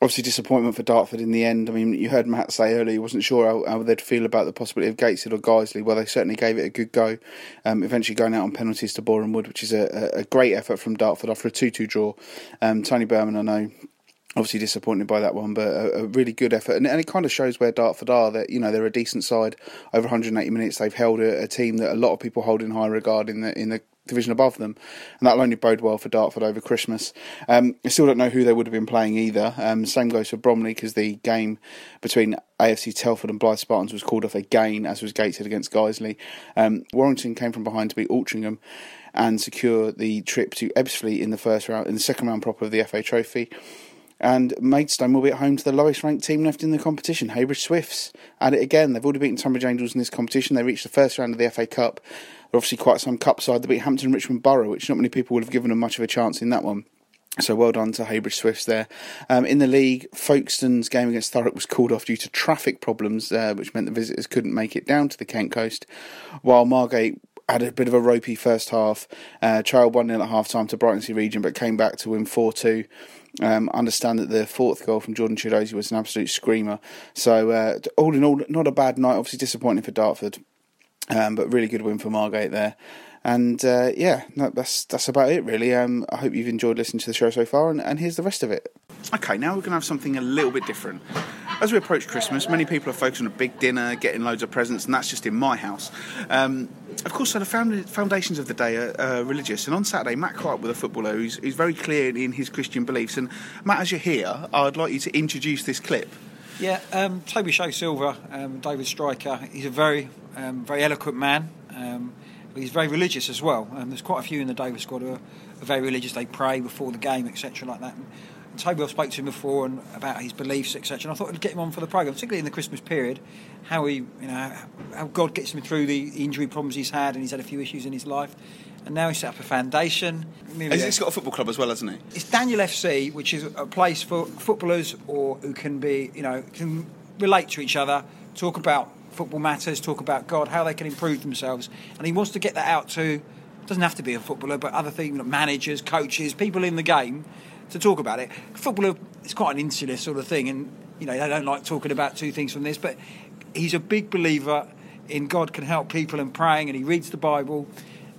obviously disappointment for Dartford in the end. I mean, you heard Matt say earlier he wasn't sure how, how they'd feel about the possibility of Gateshead or Guiseley. Well, they certainly gave it a good go, um, eventually going out on penalties to Boreham Wood, which is a, a great effort from Dartford after a 2 2 draw. Um, Tony Burman, I know, obviously disappointed by that one, but a, a really good effort, and, and, it kind of shows where Dartford are. That you know they're a decent side. Over 180 minutes, they've held a, a, team that a lot of people hold in high regard in the in the division above them, and that'll only bode well for Dartford over Christmas. Um, I still don't know who they would have been playing either. Um, same goes for Bromley because the game between AFC Telford and Blyth Spartans was called off again, as was Gateshead against Guiseley. Um, Warrington came from behind to beat Altrincham and secure the trip to Ebbsfleet in the first round, in the second round proper of the FA Trophy. And Maidstone will be at home to the lowest ranked team left in the competition, Heybridge Swifts. At it again, they've already beaten Tonbridge Angels in this competition. They reached the first round of the FA Cup. They're obviously quite some cup side. They beat Hampton Richmond Borough, which not many people would have given them much of a chance in that one. So well done to Heybridge Swifts there. Um, in the league, Folkestone's game against Thurrock was called off due to traffic problems, uh, which meant the visitors couldn't make it down to the Kent coast, while Margate had a bit of a ropey first half. Uh, trailed 1 0 at half time to Brightlingsea Regent, but came back to win 4 2. Um, understand that the fourth goal from Jordan Chidozie was an absolute screamer. So, uh, all in all, not a bad night. Obviously, disappointing for Dartford, um, but really good win for Margate there. And uh, yeah, that's that's about it really. Um, I hope you've enjoyed listening to the show so far, and, and here's the rest of it. Okay, now we're going to have something a little bit different. As we approach Christmas, many people are focused on a big dinner, getting loads of presents, and that's just in my house. Um, of course, so the foundations of the day are uh, religious, and on Saturday, Matt up with a footballer who's, who's very clear in his Christian beliefs. And Matt, as you're here, I'd like you to introduce this clip. Yeah, um, Tobi Sho-Silva, um, Dover Striker. He's a very, um, very eloquent man. Um, he's very religious as well. And there's quite a few in the Dover squad who are, are very religious. They pray before the game, etc., like that. And Tobi, I've spoken to him before and about his beliefs, etc. And I thought I'd get him on for the program, particularly in the Christmas period, how he, you know, how God gets him through the injury problems he's had, and he's had a few issues in his life. And now he's set up a foundation. He's got a football club as well, hasn't he? It's Daniel FC, which is a place for footballers or who can be, you know, can relate to each other, talk about football matters, talk about God, how they can improve themselves, and he wants to get that out to doesn't have to be a footballer, but other things, like managers, coaches, people in the game, to talk about it. Footballer is quite an insular sort of thing, and you know they don't like talking about two things from this, but he's a big believer in God can help people and praying, and he reads the Bible,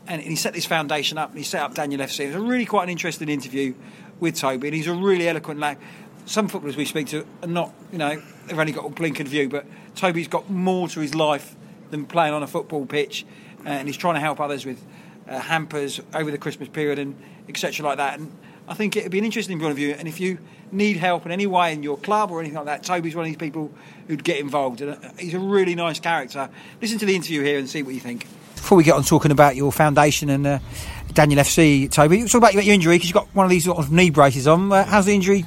and he set this foundation up, and he set up Daniel FC. It was a really quite an interesting interview with Tobi, and he's a really eloquent lad. Some footballers we speak to are not, you know, they've only got a blinkered view, but Tobi's got more to his life than playing on a football pitch, uh, and he's trying to help others with uh, hampers over the Christmas period and etc. like that. And I think it'd be an interesting point of view. And if you need help in any way in your club or anything like that, Tobi's one of these people who'd get involved. And uh, he's a really nice character. Listen to the interview here and see what you think. Before we get on talking about your foundation and uh, Daniel FC, Tobi, talk about your injury because you've got one of these sort of knee braces on. Uh, how's the injury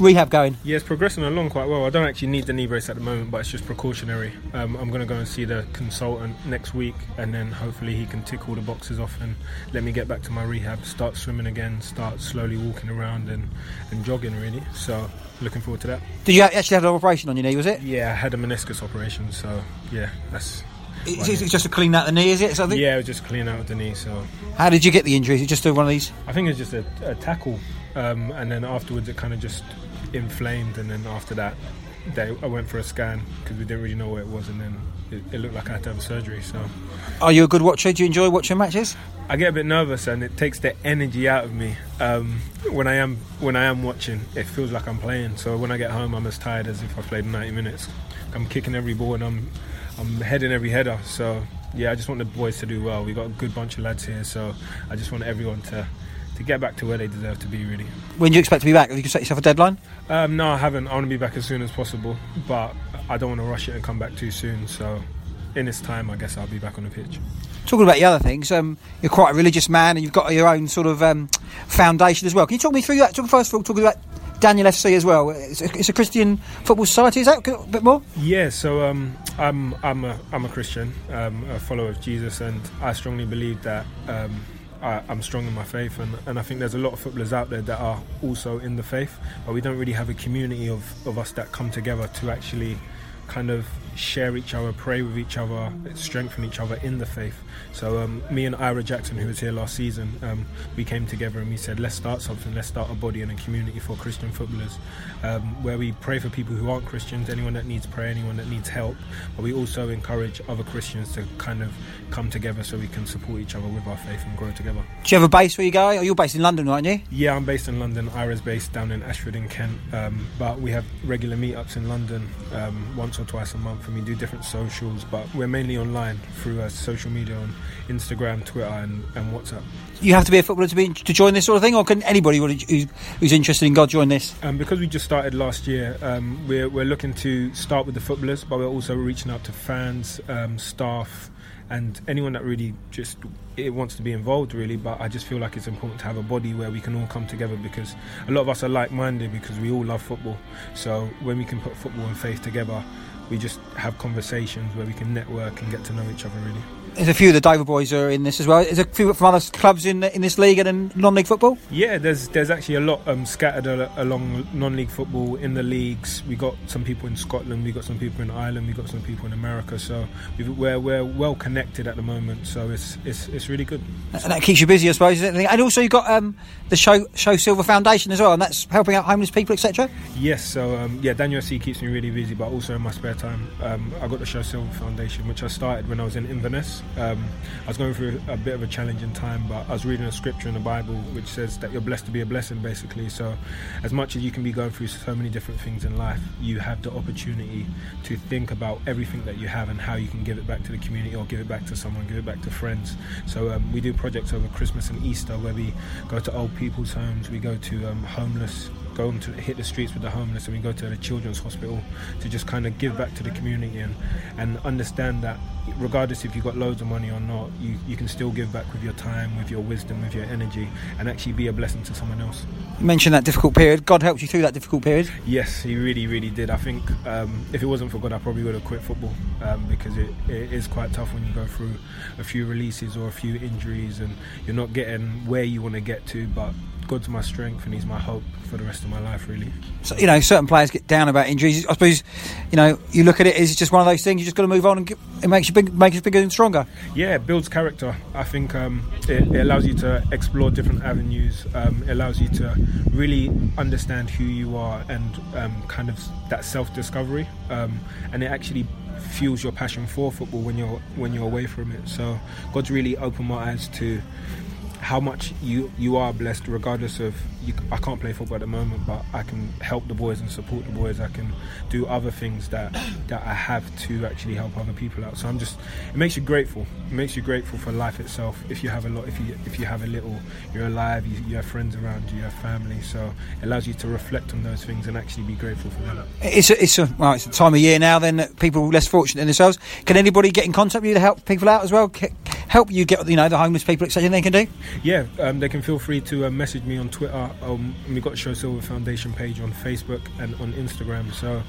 rehab going? Yeah, it's progressing along quite well. I don't actually need the knee brace at the moment, but it's just precautionary. Um, I'm going to go and see the consultant next week, and then hopefully he can tick all the boxes off and let me get back to my rehab, start swimming again, start slowly walking around and, and jogging really. So looking forward to that. Did you actually have an operation on your knee? Was it? Yeah, I had a meniscus operation. So yeah, that's. It's, it's just to clean out the knee, is it? Something? Yeah, it was just clean out the knee. So. How did you get the injury? Is it just one of these? I think it was just a, a tackle, um, and then afterwards it kind of just inflamed, and then after that, they, I went for a scan because we didn't really know what it was, and then it, it, looked like I had to have surgery. So, are you a good watcher? Do you enjoy watching matches? I get a bit nervous, and it takes the energy out of me um, when I am when I am watching. It feels like I'm playing. So when I get home, I'm as tired as if I played 90 minutes. I'm kicking every ball, and I'm I'm heading every header. So yeah, I just want the boys to do well. We've got a good bunch of lads here, so I just want everyone to to get back to where they deserve to be, really. When do you expect to be back? Have you set yourself a deadline? Um, no, I haven't. I want to be back as soon as possible, but I don't want to rush it and come back too soon. So, in this time, I guess I'll be back on the pitch. Talking about the other things, um, you're quite a religious man, and you've got your own sort of um, foundation as well. Can you talk me through that? Talk first of all, talk about Daniel FC as well. It's a, it's a, Christian football society. Is that a bit more? Yeah. So um, I'm I'm a I'm a Christian, um, a follower of Jesus, and I strongly believe that um, I, am strong in my faith, and, and I think there's a lot of footballers out there that are also in the faith, but we don't really have a community of, of us that come together to actually kind of share each other, pray with each other, strengthen each other in the faith. So um, me and Ira Jackson, who was here last season, um, we came together and we said, let's start something. Let's start a body and a community for Christian footballers, um, where we pray for people who aren't Christians, anyone that needs prayer, anyone that needs help. But we also encourage other Christians to kind of come together so we can support each other with our faith and grow together. Do you have a base where you go? Are You're based in London, aren't you? Yeah, I'm based in London. Ira's based down in Ashford in Kent. Um, but we have regular meetups in London um, once or twice a month, and we do different socials. But we're mainly online through uh, social media on Instagram, Twitter, and, and WhatsApp. You have to be a footballer to be to join this sort of thing, or can anybody who's, who's interested in God join this? Um, because we just started last year, um, we're, we're looking to start with the footballers, but we're also reaching out to fans, um, staff, and anyone that really just it wants to be involved really but i just feel like it's important to have a body where we can all come together because a lot of us are like-minded because we all love football so when we can put football and faith together we just have conversations where we can network and get to know each other really there's a few of the Dover boys are in this as well. Is a few from other clubs in in this league and in non-league football? Yeah, there's there's actually a lot um, scattered along non-league football in the leagues. We got some people in Scotland, we got some people in Ireland, we got some people in America. So we're we're well connected at the moment. So it's it's it's really good. And that keeps you busy, I suppose. And also you've got um, the Show Sho-Silva Foundation as well, and that's helping out homeless people, etc. Yes. So um, yeah, Daniel C keeps me really busy, but also in my spare time, um, I got the Sho-Silva Foundation, which I started when I was in Inverness. Um, I was going through a bit of a challenging time, but I was reading a scripture in the Bible which says that you're blessed to be a blessing, basically. So, as much as you can be going through so many different things in life, you have the opportunity to think about everything that you have and how you can give it back to the community or give it back to someone, give it back to friends. So, um, we do projects over Christmas and Easter where we go to old people's homes, we go to um, homeless go to hit the streets with the homeless and we go to the children's hospital to just kind of give back to the community and, and understand that regardless if you've got loads of money or not, you, you can still give back with your time, with your wisdom, with your energy, and actually be a blessing to someone else. You mentioned that difficult period. God helped you through that difficult period. Yes, He really, really did. I think um, if it wasn't for God, I probably would have quit football um, because it, it is quite tough when you go through a few releases or a few injuries and you're not getting where you want to get to, but God's my strength and He's my hope for the rest of my life, really. So, you know, certain players get down about injuries. I suppose, you know, you look at it as just one of those things. You just got to move on, and get, it makes you big, makes you bigger and stronger. Yeah, it builds character. I think um, it, it, allows you to explore different avenues. Um, it allows you to really understand who you are and um, kind of that self-discovery. Um, and it actually fuels your passion for football when you're when you're away from it. So God's really opened my eyes to how much you you are blessed regardless of you, I can't play football at the moment but I can help the boys and support the boys. I can do other things that that I have to actually help other people out. So I'm just it makes you grateful. It makes you grateful for life itself if you have a lot if you if you have a little you're alive you, you have friends around you you have family. So it allows you to reflect on those things and actually be grateful for them it's a, it's a well it's a time of year now then that people less fortunate than themselves. Can anybody get in contact with you to help people out as well? Help you get you know the homeless people etc they can do yeah, um, they can feel free to uh, message me on Twitter. Um, we've got Sho-Silva Foundation page on Facebook and on Instagram. So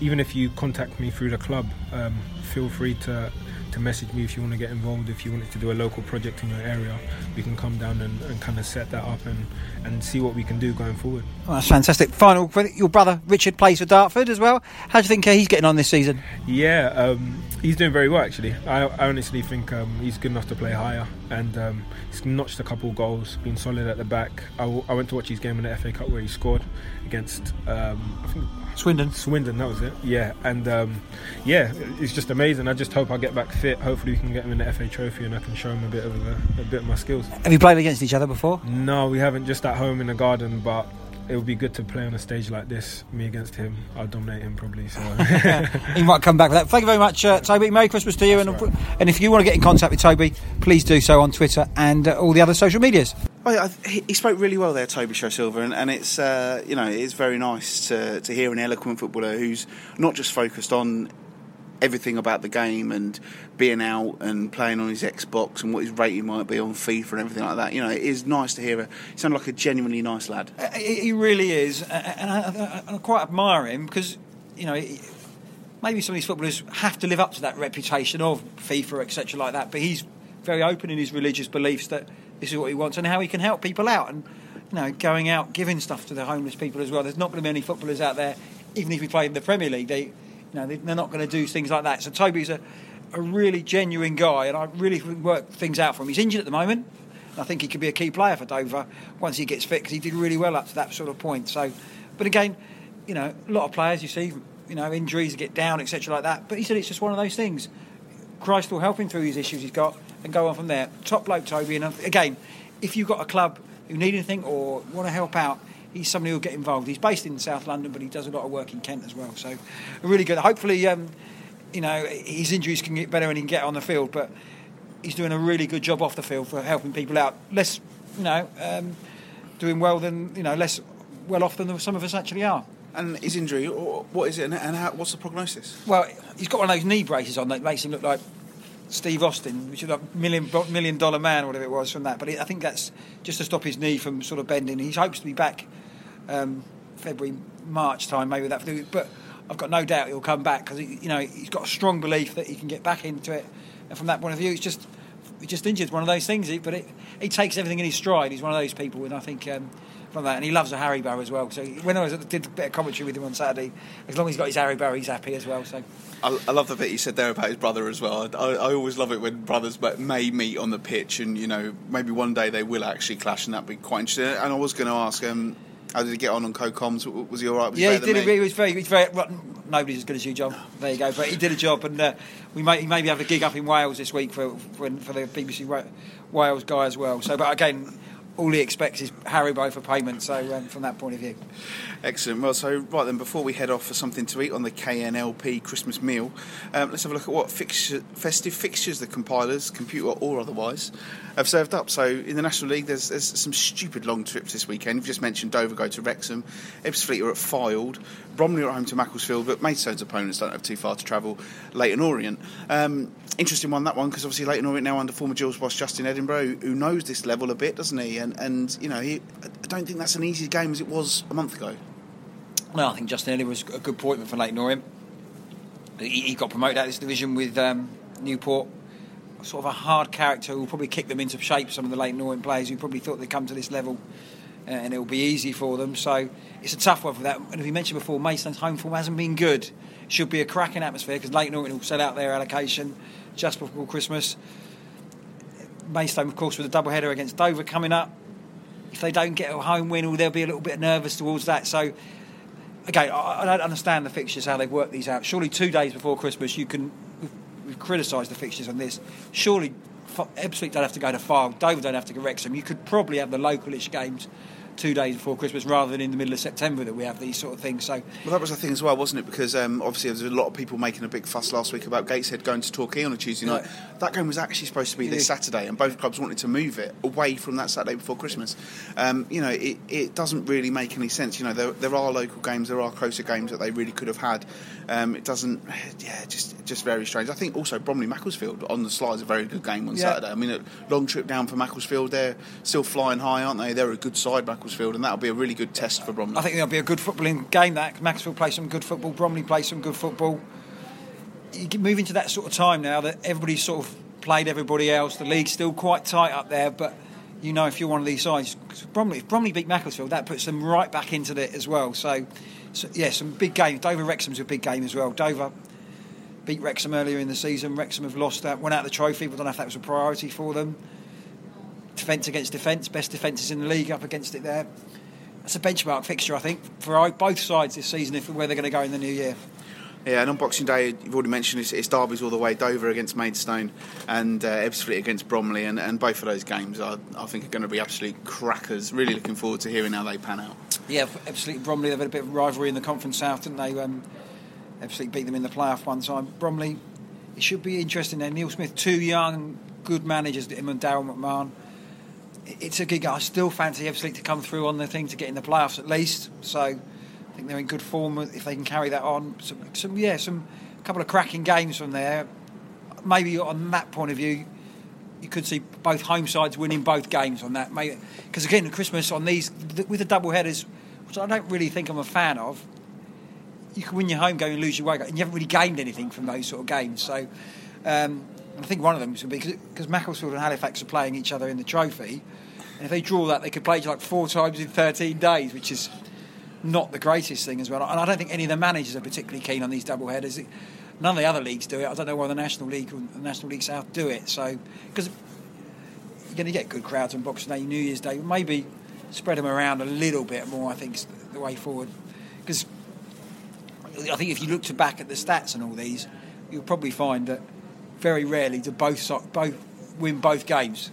even if you contact me through the club, um, feel free to to message me if you want to get involved. If you wanted to do a local project in your area, we can come down and, and kind of set that up and, and see what we can do going forward. Oh, that's fantastic. Final, your brother Richard plays for Dartford as well. How do you think uh, he's getting on this season? Yeah, um, he's doing very well actually. I, I honestly think um, he's good enough to play higher, and um, he's notched a couple of goals, been solid at the back. I, w- I went to watch his game in the FA Cup where he scored against um, I think Swindon. Swindon, that was it. Yeah, and um, yeah, it's just amazing. I just hope I get back fit. Hopefully, we can get him in the FA Trophy, and I can show him a bit of a, a bit of my skills. Have you played against each other before? No, we haven't. Just at home in the garden, but it would be good to play on a stage like this. Me against him, I'll dominate him probably. So (laughs) he might come back for that. Thank you very much, uh, Tobi. Merry Christmas to you. and, right. and if you want to get in contact with Tobi, please do so on Twitter and uh, all the other social medias. Well, he spoke really well there, Tobi Sho-Silva, and, and it's uh, you know it is very nice to, to hear an eloquent footballer who's not just focused on everything about the game and being out and playing on his Xbox and what his rating might be on FIFA and everything like that. You know, it is nice to hear. A, he sounds like a genuinely nice lad. Uh, he really is, and I, I, I quite admire him because you know. Maybe some of these footballers have to live up to that reputation of FIFA, etc., like that. But he's very open in his religious beliefs that this is what he wants and how he can help people out and you know going out giving stuff to the homeless people as well. There's not going to be any footballers out there, even if we play in the Premier League. They Know, they- they're not going to do things like that. So Tobi's a, a really genuine guy, and I really work things out for him. He's injured at the moment. I think he could be a key player for Dover once he gets fit because he did really well up to that sort of point. So, but again, you know, a lot of players you see, you know, injuries get down, etc., like that. But he said it's just one of those things. Christ will help him through these issues he's got and go on from there. Top bloke, Tobi. And uh, again, if you've got a club who need anything or want to help out, he's somebody who'll get involved. He's based in South London, but he does a lot of work in Kent as well. So, really good. Hopefully, um, you know, his injuries can get better and he can get on the field. But he's doing a really good job off the field for helping people out. Less, you know, um, doing well than you know, less well off than some of us actually are. And his injury, what is it, and and how, what's the prognosis? Well, he's got one of those knee braces on that makes him look like Steve Austin, which is a million million dollar man whatever it was from that. But I think that's just to stop his knee from sort of bending. He hopes to be back um, February March time, maybe that. But I've got no doubt he'll come back because you know he's got a strong belief that he can get back into it. And from that point of view, it's just he's just injured. One of those things. But it, he takes everything in his stride. He's one of those people, and I think. Um, from that, and he loves a Haribo as well. So when I was did a bit of commentary with him on Saturday, as long as he's got his Haribo, he's happy as well. So I, love the bit you said there about his brother as well. I, I always love it when brothers may meet on the pitch, and you know maybe one day they will actually clash, and that'd be quite interesting. And I was going to ask, um, how did he get on on co-coms? Was he all right? Was yeah, he than did. me? He was very, he was very. Nobody's as good as you, John. There you go. But he did a job, and uh, we may he maybe have a gig up in Wales this week for for, for the BBC Wales guy as well. So, but again. All he expects is Haribo for payment. So, um, from that point of view, Excellent. Well, so right then, before we head off for something to eat on the KNLP Christmas meal, um, let's have a look at what fixture, festive fixtures the compilers, computer or otherwise, have served up. So in the National League, there's, there's some stupid long trips this weekend. You've just mentioned Dover go to Wrexham, Ebbsfleet are at Fylde, Bromley are at home to Macclesfield, but Maidstone's opponents don't have too far to travel. Leyton Orient. Um, interesting one that one because obviously Leyton Orient now under former Gills boss Justin Edinburgh, who, who knows this level a bit, doesn't he? And and you know, he, I don't think that's an easy game as it was a month ago. no, I think Justin Elliott was a good appointment for Leyton Orient. He, he got promoted out of this division with um, Newport. Sort of a hard character who will probably kick them into shape. Some of the Leyton Orient players who probably thought they'd come to this level uh, and it will be easy for them. So it's a tough one for that. And as we mentioned before, Mason's home form hasn't been good. Should be a cracking atmosphere because Leyton Orient will set out their allocation just before Christmas. Maidstone, of course, with a double header against Dover coming up. If they don't get a home win, well, they'll be a little bit nervous towards that. So, again, I, I don't understand the fixtures, how they've worked these out. Surely two days before Christmas, you can. We've, we've the fixtures on this. Surely, Ebbsfleet don't have to go to Fylde, Dover don't have to go to Wrexham. You could probably have the localish games two days before Christmas rather than in the middle of September that we have these sort of things. So, Well, that was the thing as well, wasn't it? Because um, obviously there was a lot of people making a big fuss last week about Gateshead going to Torquay on a Tuesday night. That game was actually supposed to be this Yeah. Saturday, and both clubs wanted to move it away from that Saturday before Christmas. Um, you know, it, it doesn't really make any sense. You know, there, there are local games, there are closer games that they really could have had. Um, it doesn't, yeah, just just very strange. I think also Bromley Macclesfield on the slide is a very good game on Yeah. Saturday. I mean, a long trip down for Macclesfield, they're still flying high, aren't they? They're a good side, Macclesfield, and that'll be a really good test for Bromley. I think there'll be a good footballing game. That Macclesfield play some good football, Bromley play some good football. You get moving to that sort of time now that everybody's sort of played everybody else. The league's still quite tight up there, but you know if you're one of these sides, Bromley, if Bromley beat Macclesfield, that puts them right back into it as well. So, so yeah, some big games. Dover Wrexham's a big game as well. Dover beat Wrexham earlier in the season. Wrexham have lost that, went out the trophy, I don't know if that was a priority for them. Defence against defence, best defences in the league up against it there. That's a benchmark fixture, I think, for both sides this season, if where they're going to go in the new year. Yeah, and on Boxing Day, you've already mentioned it's, it's derbies all the way. Dover against Maidstone and uh, Ebbsfleet against Bromley, and, and both of those games I, I think are going to be absolute crackers. Really looking forward to hearing how they pan out. Yeah, absolutely. Bromley, they've had a bit of rivalry in the Conference South, didn't they? Um, absolutely beat them in the playoff one time. Bromley, it should be interesting there. Neil Smith, two young, good managers, him and Darryl McMahon. It- It's a gig. I still fancy Ebbsfleet to come through on the thing to get in the playoffs at least. So I think they're in good form if they can carry that on. Some, some yeah, some a couple of cracking games from there. Maybe on that point of view, you could see both home sides winning both games on that. Because again, Christmas on these with the double headers, which I don't really think I'm a fan of. You can win your home game and lose your away game, and you haven't really gained anything from those sort of games. So, um, I think one of them would be because Macclesfield and Halifax are playing each other in the trophy, and if they draw that, they could play each like four times in 13 days, which is not the greatest thing as well. And I don't think any of the managers are particularly keen on these double headers. None of the other leagues do it. I don't know why the National League or the National League South do it. So because you're going to get good crowds on Boxing Day, New Year's Day, maybe spread them around a little bit more. I think is the way forward because I think if you looked back at the stats and all these, you'll probably find that very rarely do both both win both games.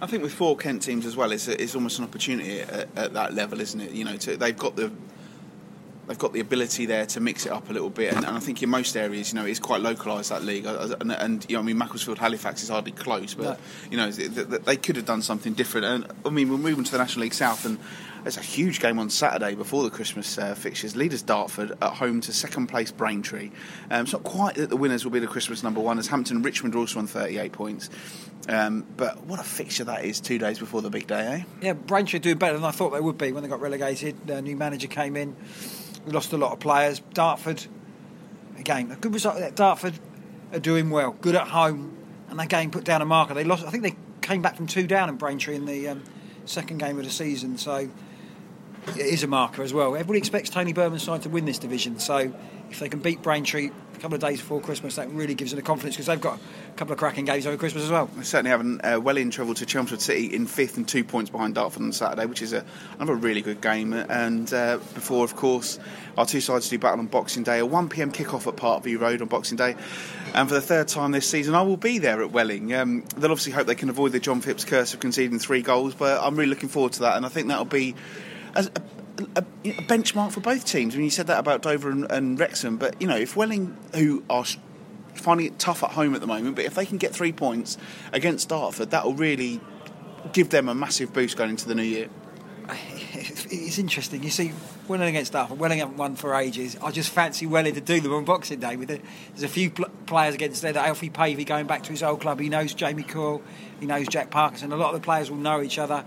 I think with four Kent teams as well, it's, a, it's almost an opportunity at, at, that level, isn't it? You know, to, they've got the they've got the ability there to mix it up a little bit, and, and I think in most areas, you know, it's quite localised that league. And, and, you know, I mean, Macclesfield Halifax is hardly close, but no. you know, they could have done something different. And I mean, we're moving to the National League South, and there's a huge game on Saturday before the Christmas uh, fixtures. Leaders Dartford at home to second place Braintree. Um, it's not quite that the winners will be the Christmas number one, as Hampton Richmond are also on 38 points. Um, but what a fixture that is two days before the big day, eh? Yeah, Braintree do better than I thought they would be when they got relegated. The new manager came in, we lost a lot of players. Dartford, again, a good result. Dartford are doing well, good at home, and they game put down a marker. They lost. I think they came back from two down in Braintree in the um, second game of the season. So is a marker as well. Everybody expects Tony Burman's side to win this division, so if they can beat Braintree a couple of days before Christmas, that really gives them the confidence because they've got a couple of cracking games over Christmas as well. They certainly haven't. Uh, Welling travelled to Chelmsford City in fifth and two points behind Dartford on Saturday, which is a, another really good game. And uh, before, of course, our two sides do battle on Boxing Day, a 1 pm kick-off at Parkview Road on Boxing Day. And for the third time this season, I will be there at Welling. Um, they'll obviously hope they can avoid the John Phipps curse of conceding three goals, but I'm really looking forward to that, and I think that'll be. A, a, a, benchmark for both teams. I mean, you said that about Dover and, and, Wrexham, but you know, if Welling, who are finding it tough at home at the moment, but if they can get three points against Dartford, that will really give them a massive boost going into the new year. (laughs) It's interesting. You see, Welling against Dartford, Welling haven't won for ages. I just fancy Welling to do them on Boxing Day. With it, there's a few pl- players against there. That Alfie Pavey going back to his old club. He knows Jamie Coyle. He knows Jack Parkinson. A lot of the players will know each other.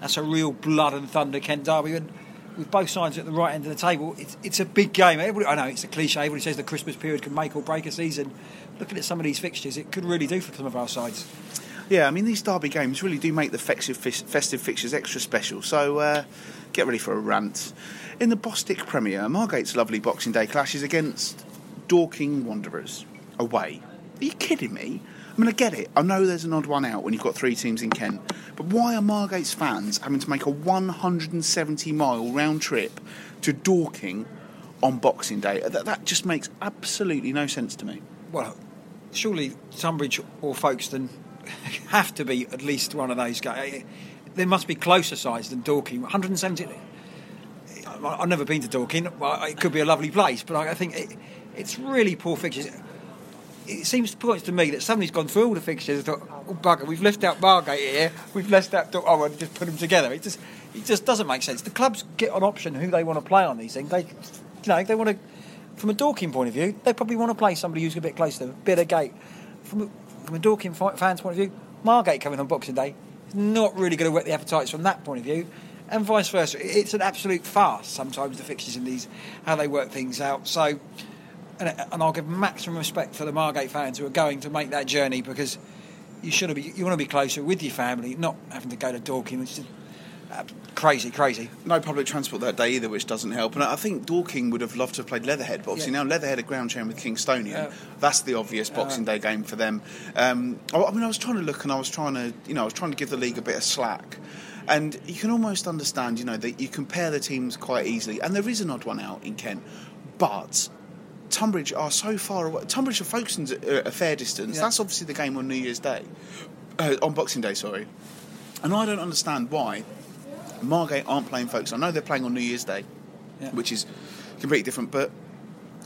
That's a real blood and thunder Kent derby. And with both sides at the right end of the table, it's, it's a big game. Everybody, I know it's a cliche. Everybody says the Christmas period can make or break a season. Looking at some of these fixtures, it could really do for some of our sides. Yeah, I mean these derby games really do make the festive, fixtures extra special. So uh, get ready for a rant. In the Bostik Premier, Margate's lovely Boxing Day clashes against Dorking Wanderers away. Are you kidding me? I mean, I get it. I know there's an odd one out when you've got three teams in Kent. But why are Margate's fans having to make a 170 mile round trip to Dorking on Boxing Day? That, that just makes absolutely no sense to me. Well, surely Tonbridge or Folkestone (laughs) have to be at least one of those guys. There must be closer sides than Dorking. 170. I've never been to Dorking. It could be a lovely place, but I think it, it's really poor fixtures it seems points to me that somebody's gone through all the fixtures and thought, oh bugger, we've left out Margate here, we've left out oh, and just put them together. It just it just doesn't make sense. The clubs get an option who they want to play on these things. They, you know, they want to. From a Dorking point of view, they probably want to play somebody who's a bit closer to them, bit of gate. From a, from a Dorking fan's point of view, Margate coming on Boxing Day is not really going to whet the appetites from that point of view and vice versa. It's an absolute farce sometimes the fixtures in these, how they work things out. So and, and I'll give maximum respect for the Margate fans who are going to make that journey because you should be you want to be closer with your family, not having to go to Dorking, which is uh, crazy, crazy. No public transport that day either, which doesn't help. And I think Dorking would have loved to have played Leatherhead, but obviously yeah. now Leatherhead are ground sharing with Kingstonian. Uh, That's the obvious Boxing uh, Day game for them. Um, I mean, I was trying to look and I was trying to, you know, I was trying to give the league a bit of slack. And you can almost understand, you know, that you compare the teams quite easily. And there is an odd one out in Kent, but Tonbridge are so far away. Tonbridge are Folkestone's a, a fair distance. Yeah. That's obviously the game on New Year's Day, uh, on Boxing Day, sorry. And I don't understand why Margate aren't playing Folkestone. I know they're playing on New Year's Day, yeah. which is completely different, but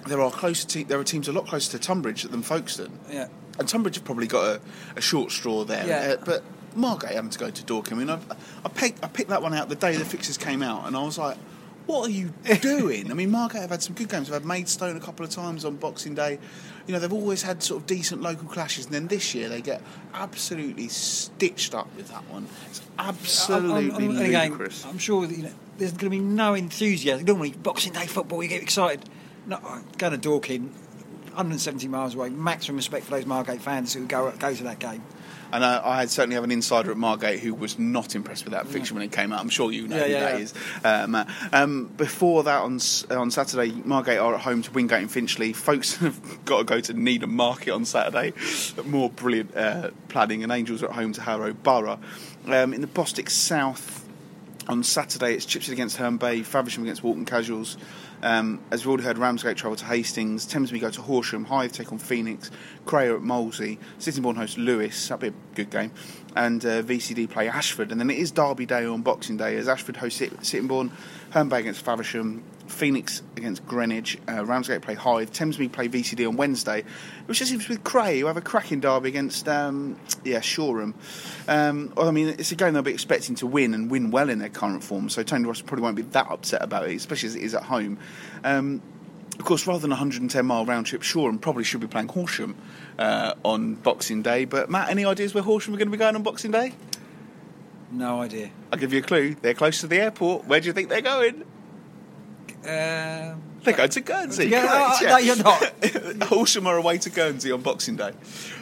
there are closer te- there are teams a lot closer to Tonbridge than Folkestone. Yeah. And Tonbridge have probably got a, a short straw there. Yeah. Uh, but Margate having to go to Dorking. I mean, I, I, picked, I picked that one out the day the fixes came out, and I was like, what are you doing? I mean, Margate have had some good games. They've had Maidstone a couple of times on Boxing Day. You know, they've always had sort of decent local clashes, and then this year they get absolutely stitched up with that one. It's absolutely I'm, I'm, ludicrous. I'm sure that, you know, there's going to be no enthusiasm. Normally, Boxing Day football, you get excited. No, going to Dorking, 170 miles away. Maximum respect for those Margate fans who go go to that game. And I, I had certainly have an insider at Margate who was not impressed with that fixture when it came out. I'm sure you know Yeah, who yeah, that yeah. is. Uh, Matt. Um, before that, on on Saturday, Margate are at home to Wingate and Finchley. Folks (laughs) have got to go to Needham Market on Saturday. More brilliant uh, planning. And Angels are at home to Harrow Borough. Um, in the Bostik South, on Saturday, it's Chipstead against Herne Bay, Faversham against Walton Casuals. Um, as we've already heard, Ramsgate travel to Hastings, Thamesmead go to Horsham, Hythe take on Phoenix, Crayer at Molesey, Sittingbourne host Lewes, that'll be a good game, and uh, VCD play Ashford. And then it is Derby Day on Boxing Day as Ashford host Sit- Sittingbourne, Herne Bay against Faversham, Phoenix against Greenwich, uh, Ramsgate play Hythe, Thamesmead play VCD on Wednesday, which just seems with Cray, who have a cracking derby against um, yeah Shoreham. Um, well, I mean, it's a game they'll be expecting to win and win well in their current form, so Tony Ross probably won't be that upset about it, especially as it is at home. Um, of course, rather than a 110 mile round trip, Shoreham probably should be playing Horsham uh, on Boxing Day. But Matt, any ideas where Horsham are going to be going on Boxing Day? No idea. I'll give you a clue. They're close to the airport. Where do you think they're going? Um, They're going to Guernsey. Yeah, correct, oh, no, you're not. (laughs) Horsham are away to Guernsey on Boxing Day.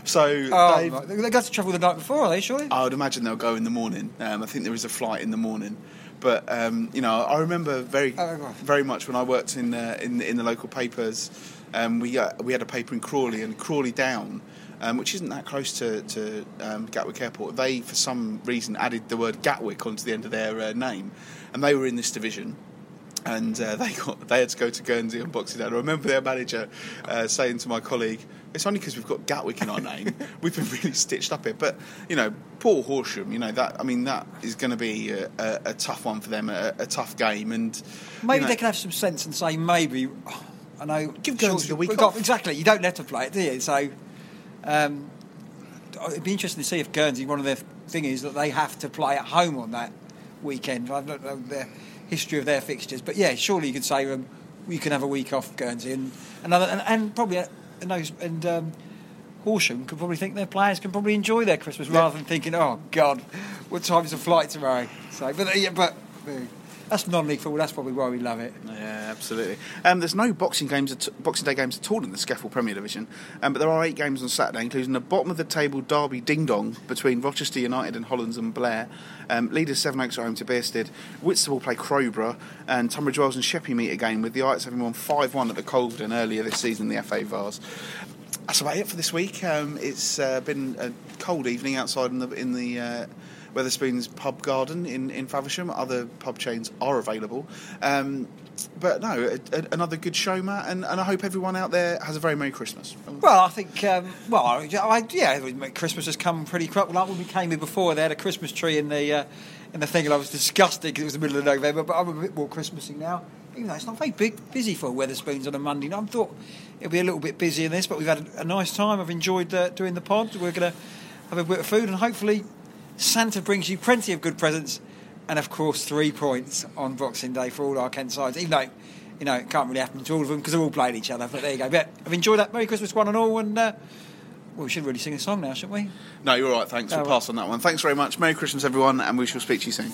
So oh, they've- right. they got to travel the night before, are they? Surely. I would imagine they'll go in the morning. Um, I think there is a flight in the morning. But um, you know, I remember very, Oh, very much when I worked in uh, in, in the local papers. Um, we uh, we had a paper in Crawley and Crawley Down, um, which isn't that close to to um, Gatwick Airport. They, for some reason, added the word Gatwick onto the end of their uh, name, and they were in this division. And uh, they got they had to go to Guernsey and Boxing Day. And I remember their manager uh, saying to my colleague, "It's only because we've got Gatwick in our name. (laughs) we've been really stitched up here." But you know, Paul Horsham, you know that I mean that is going to be a, a, a tough one for them, a, a tough game, and Maybe you know, they can have some sense and say maybe. I know. Give Guernsey the week off. Exactly. You don't let them play it, do you? So um, it'd be interesting to see if Guernsey. One of their thing is that they have to play at home on that weekend. I don't know history of their fixtures, but yeah, surely you could say um, you can have a week off Guernsey and another, and, and probably uh, and those and. Um, Horsham could probably think their players can probably enjoy their Christmas rather than thinking, "Oh God, what time is the flight tomorrow?" So, but uh, yeah, but uh, that's non-league football. That's probably why we love it. Yeah, absolutely. Um, there's no boxing games, at, Boxing Day games at all in the Scaffold Premier Division, um, but there are eight games on Saturday, including the bottom of the table derby ding dong between Rochester United and Hollands and Blair. Um, leaders Sevenoaks are home to Bearsted. Whitstable play Crowborough, and Tunbridge Wells and Sheppey meet again, with the Ites having won 5 1 at the Colvin earlier this season in the FA Vase. That's about it for this week. Um, it's uh, been a cold evening outside in the in the uh, Wetherspoons pub garden in, in Faversham. Other pub chains are available. Um, but no, a, a, another good show, Matt, and, and I hope everyone out there has a very Merry Christmas. Well, I think, um, well, I, I- yeah, Christmas has come pretty quick. Like when we came here before, they had a Christmas tree in the uh, in the thing, and I was disgusted because it was the middle of November. But I'm a bit more Christmassy now. Even though it's not very big, busy for Wetherspoons on a Monday. I thought it'd be a little bit busy in this, but we've had a, a nice time. I've enjoyed uh, doing the pod. We're going to have a bit of food, and hopefully Santa brings you plenty of good presents, and of course three points on Boxing Day for all our Kent sides. Even though you know it can't really happen to all of them because they're all playing each other. But there you go. But I've enjoyed that. Merry Christmas, one and all, and. Uh, well, we should really sing a song now, shouldn't we? No, you're all right. Thanks. Oh, we'll well. pass on that one. Thanks very much. Merry Christmas, everyone, and we shall speak to you soon.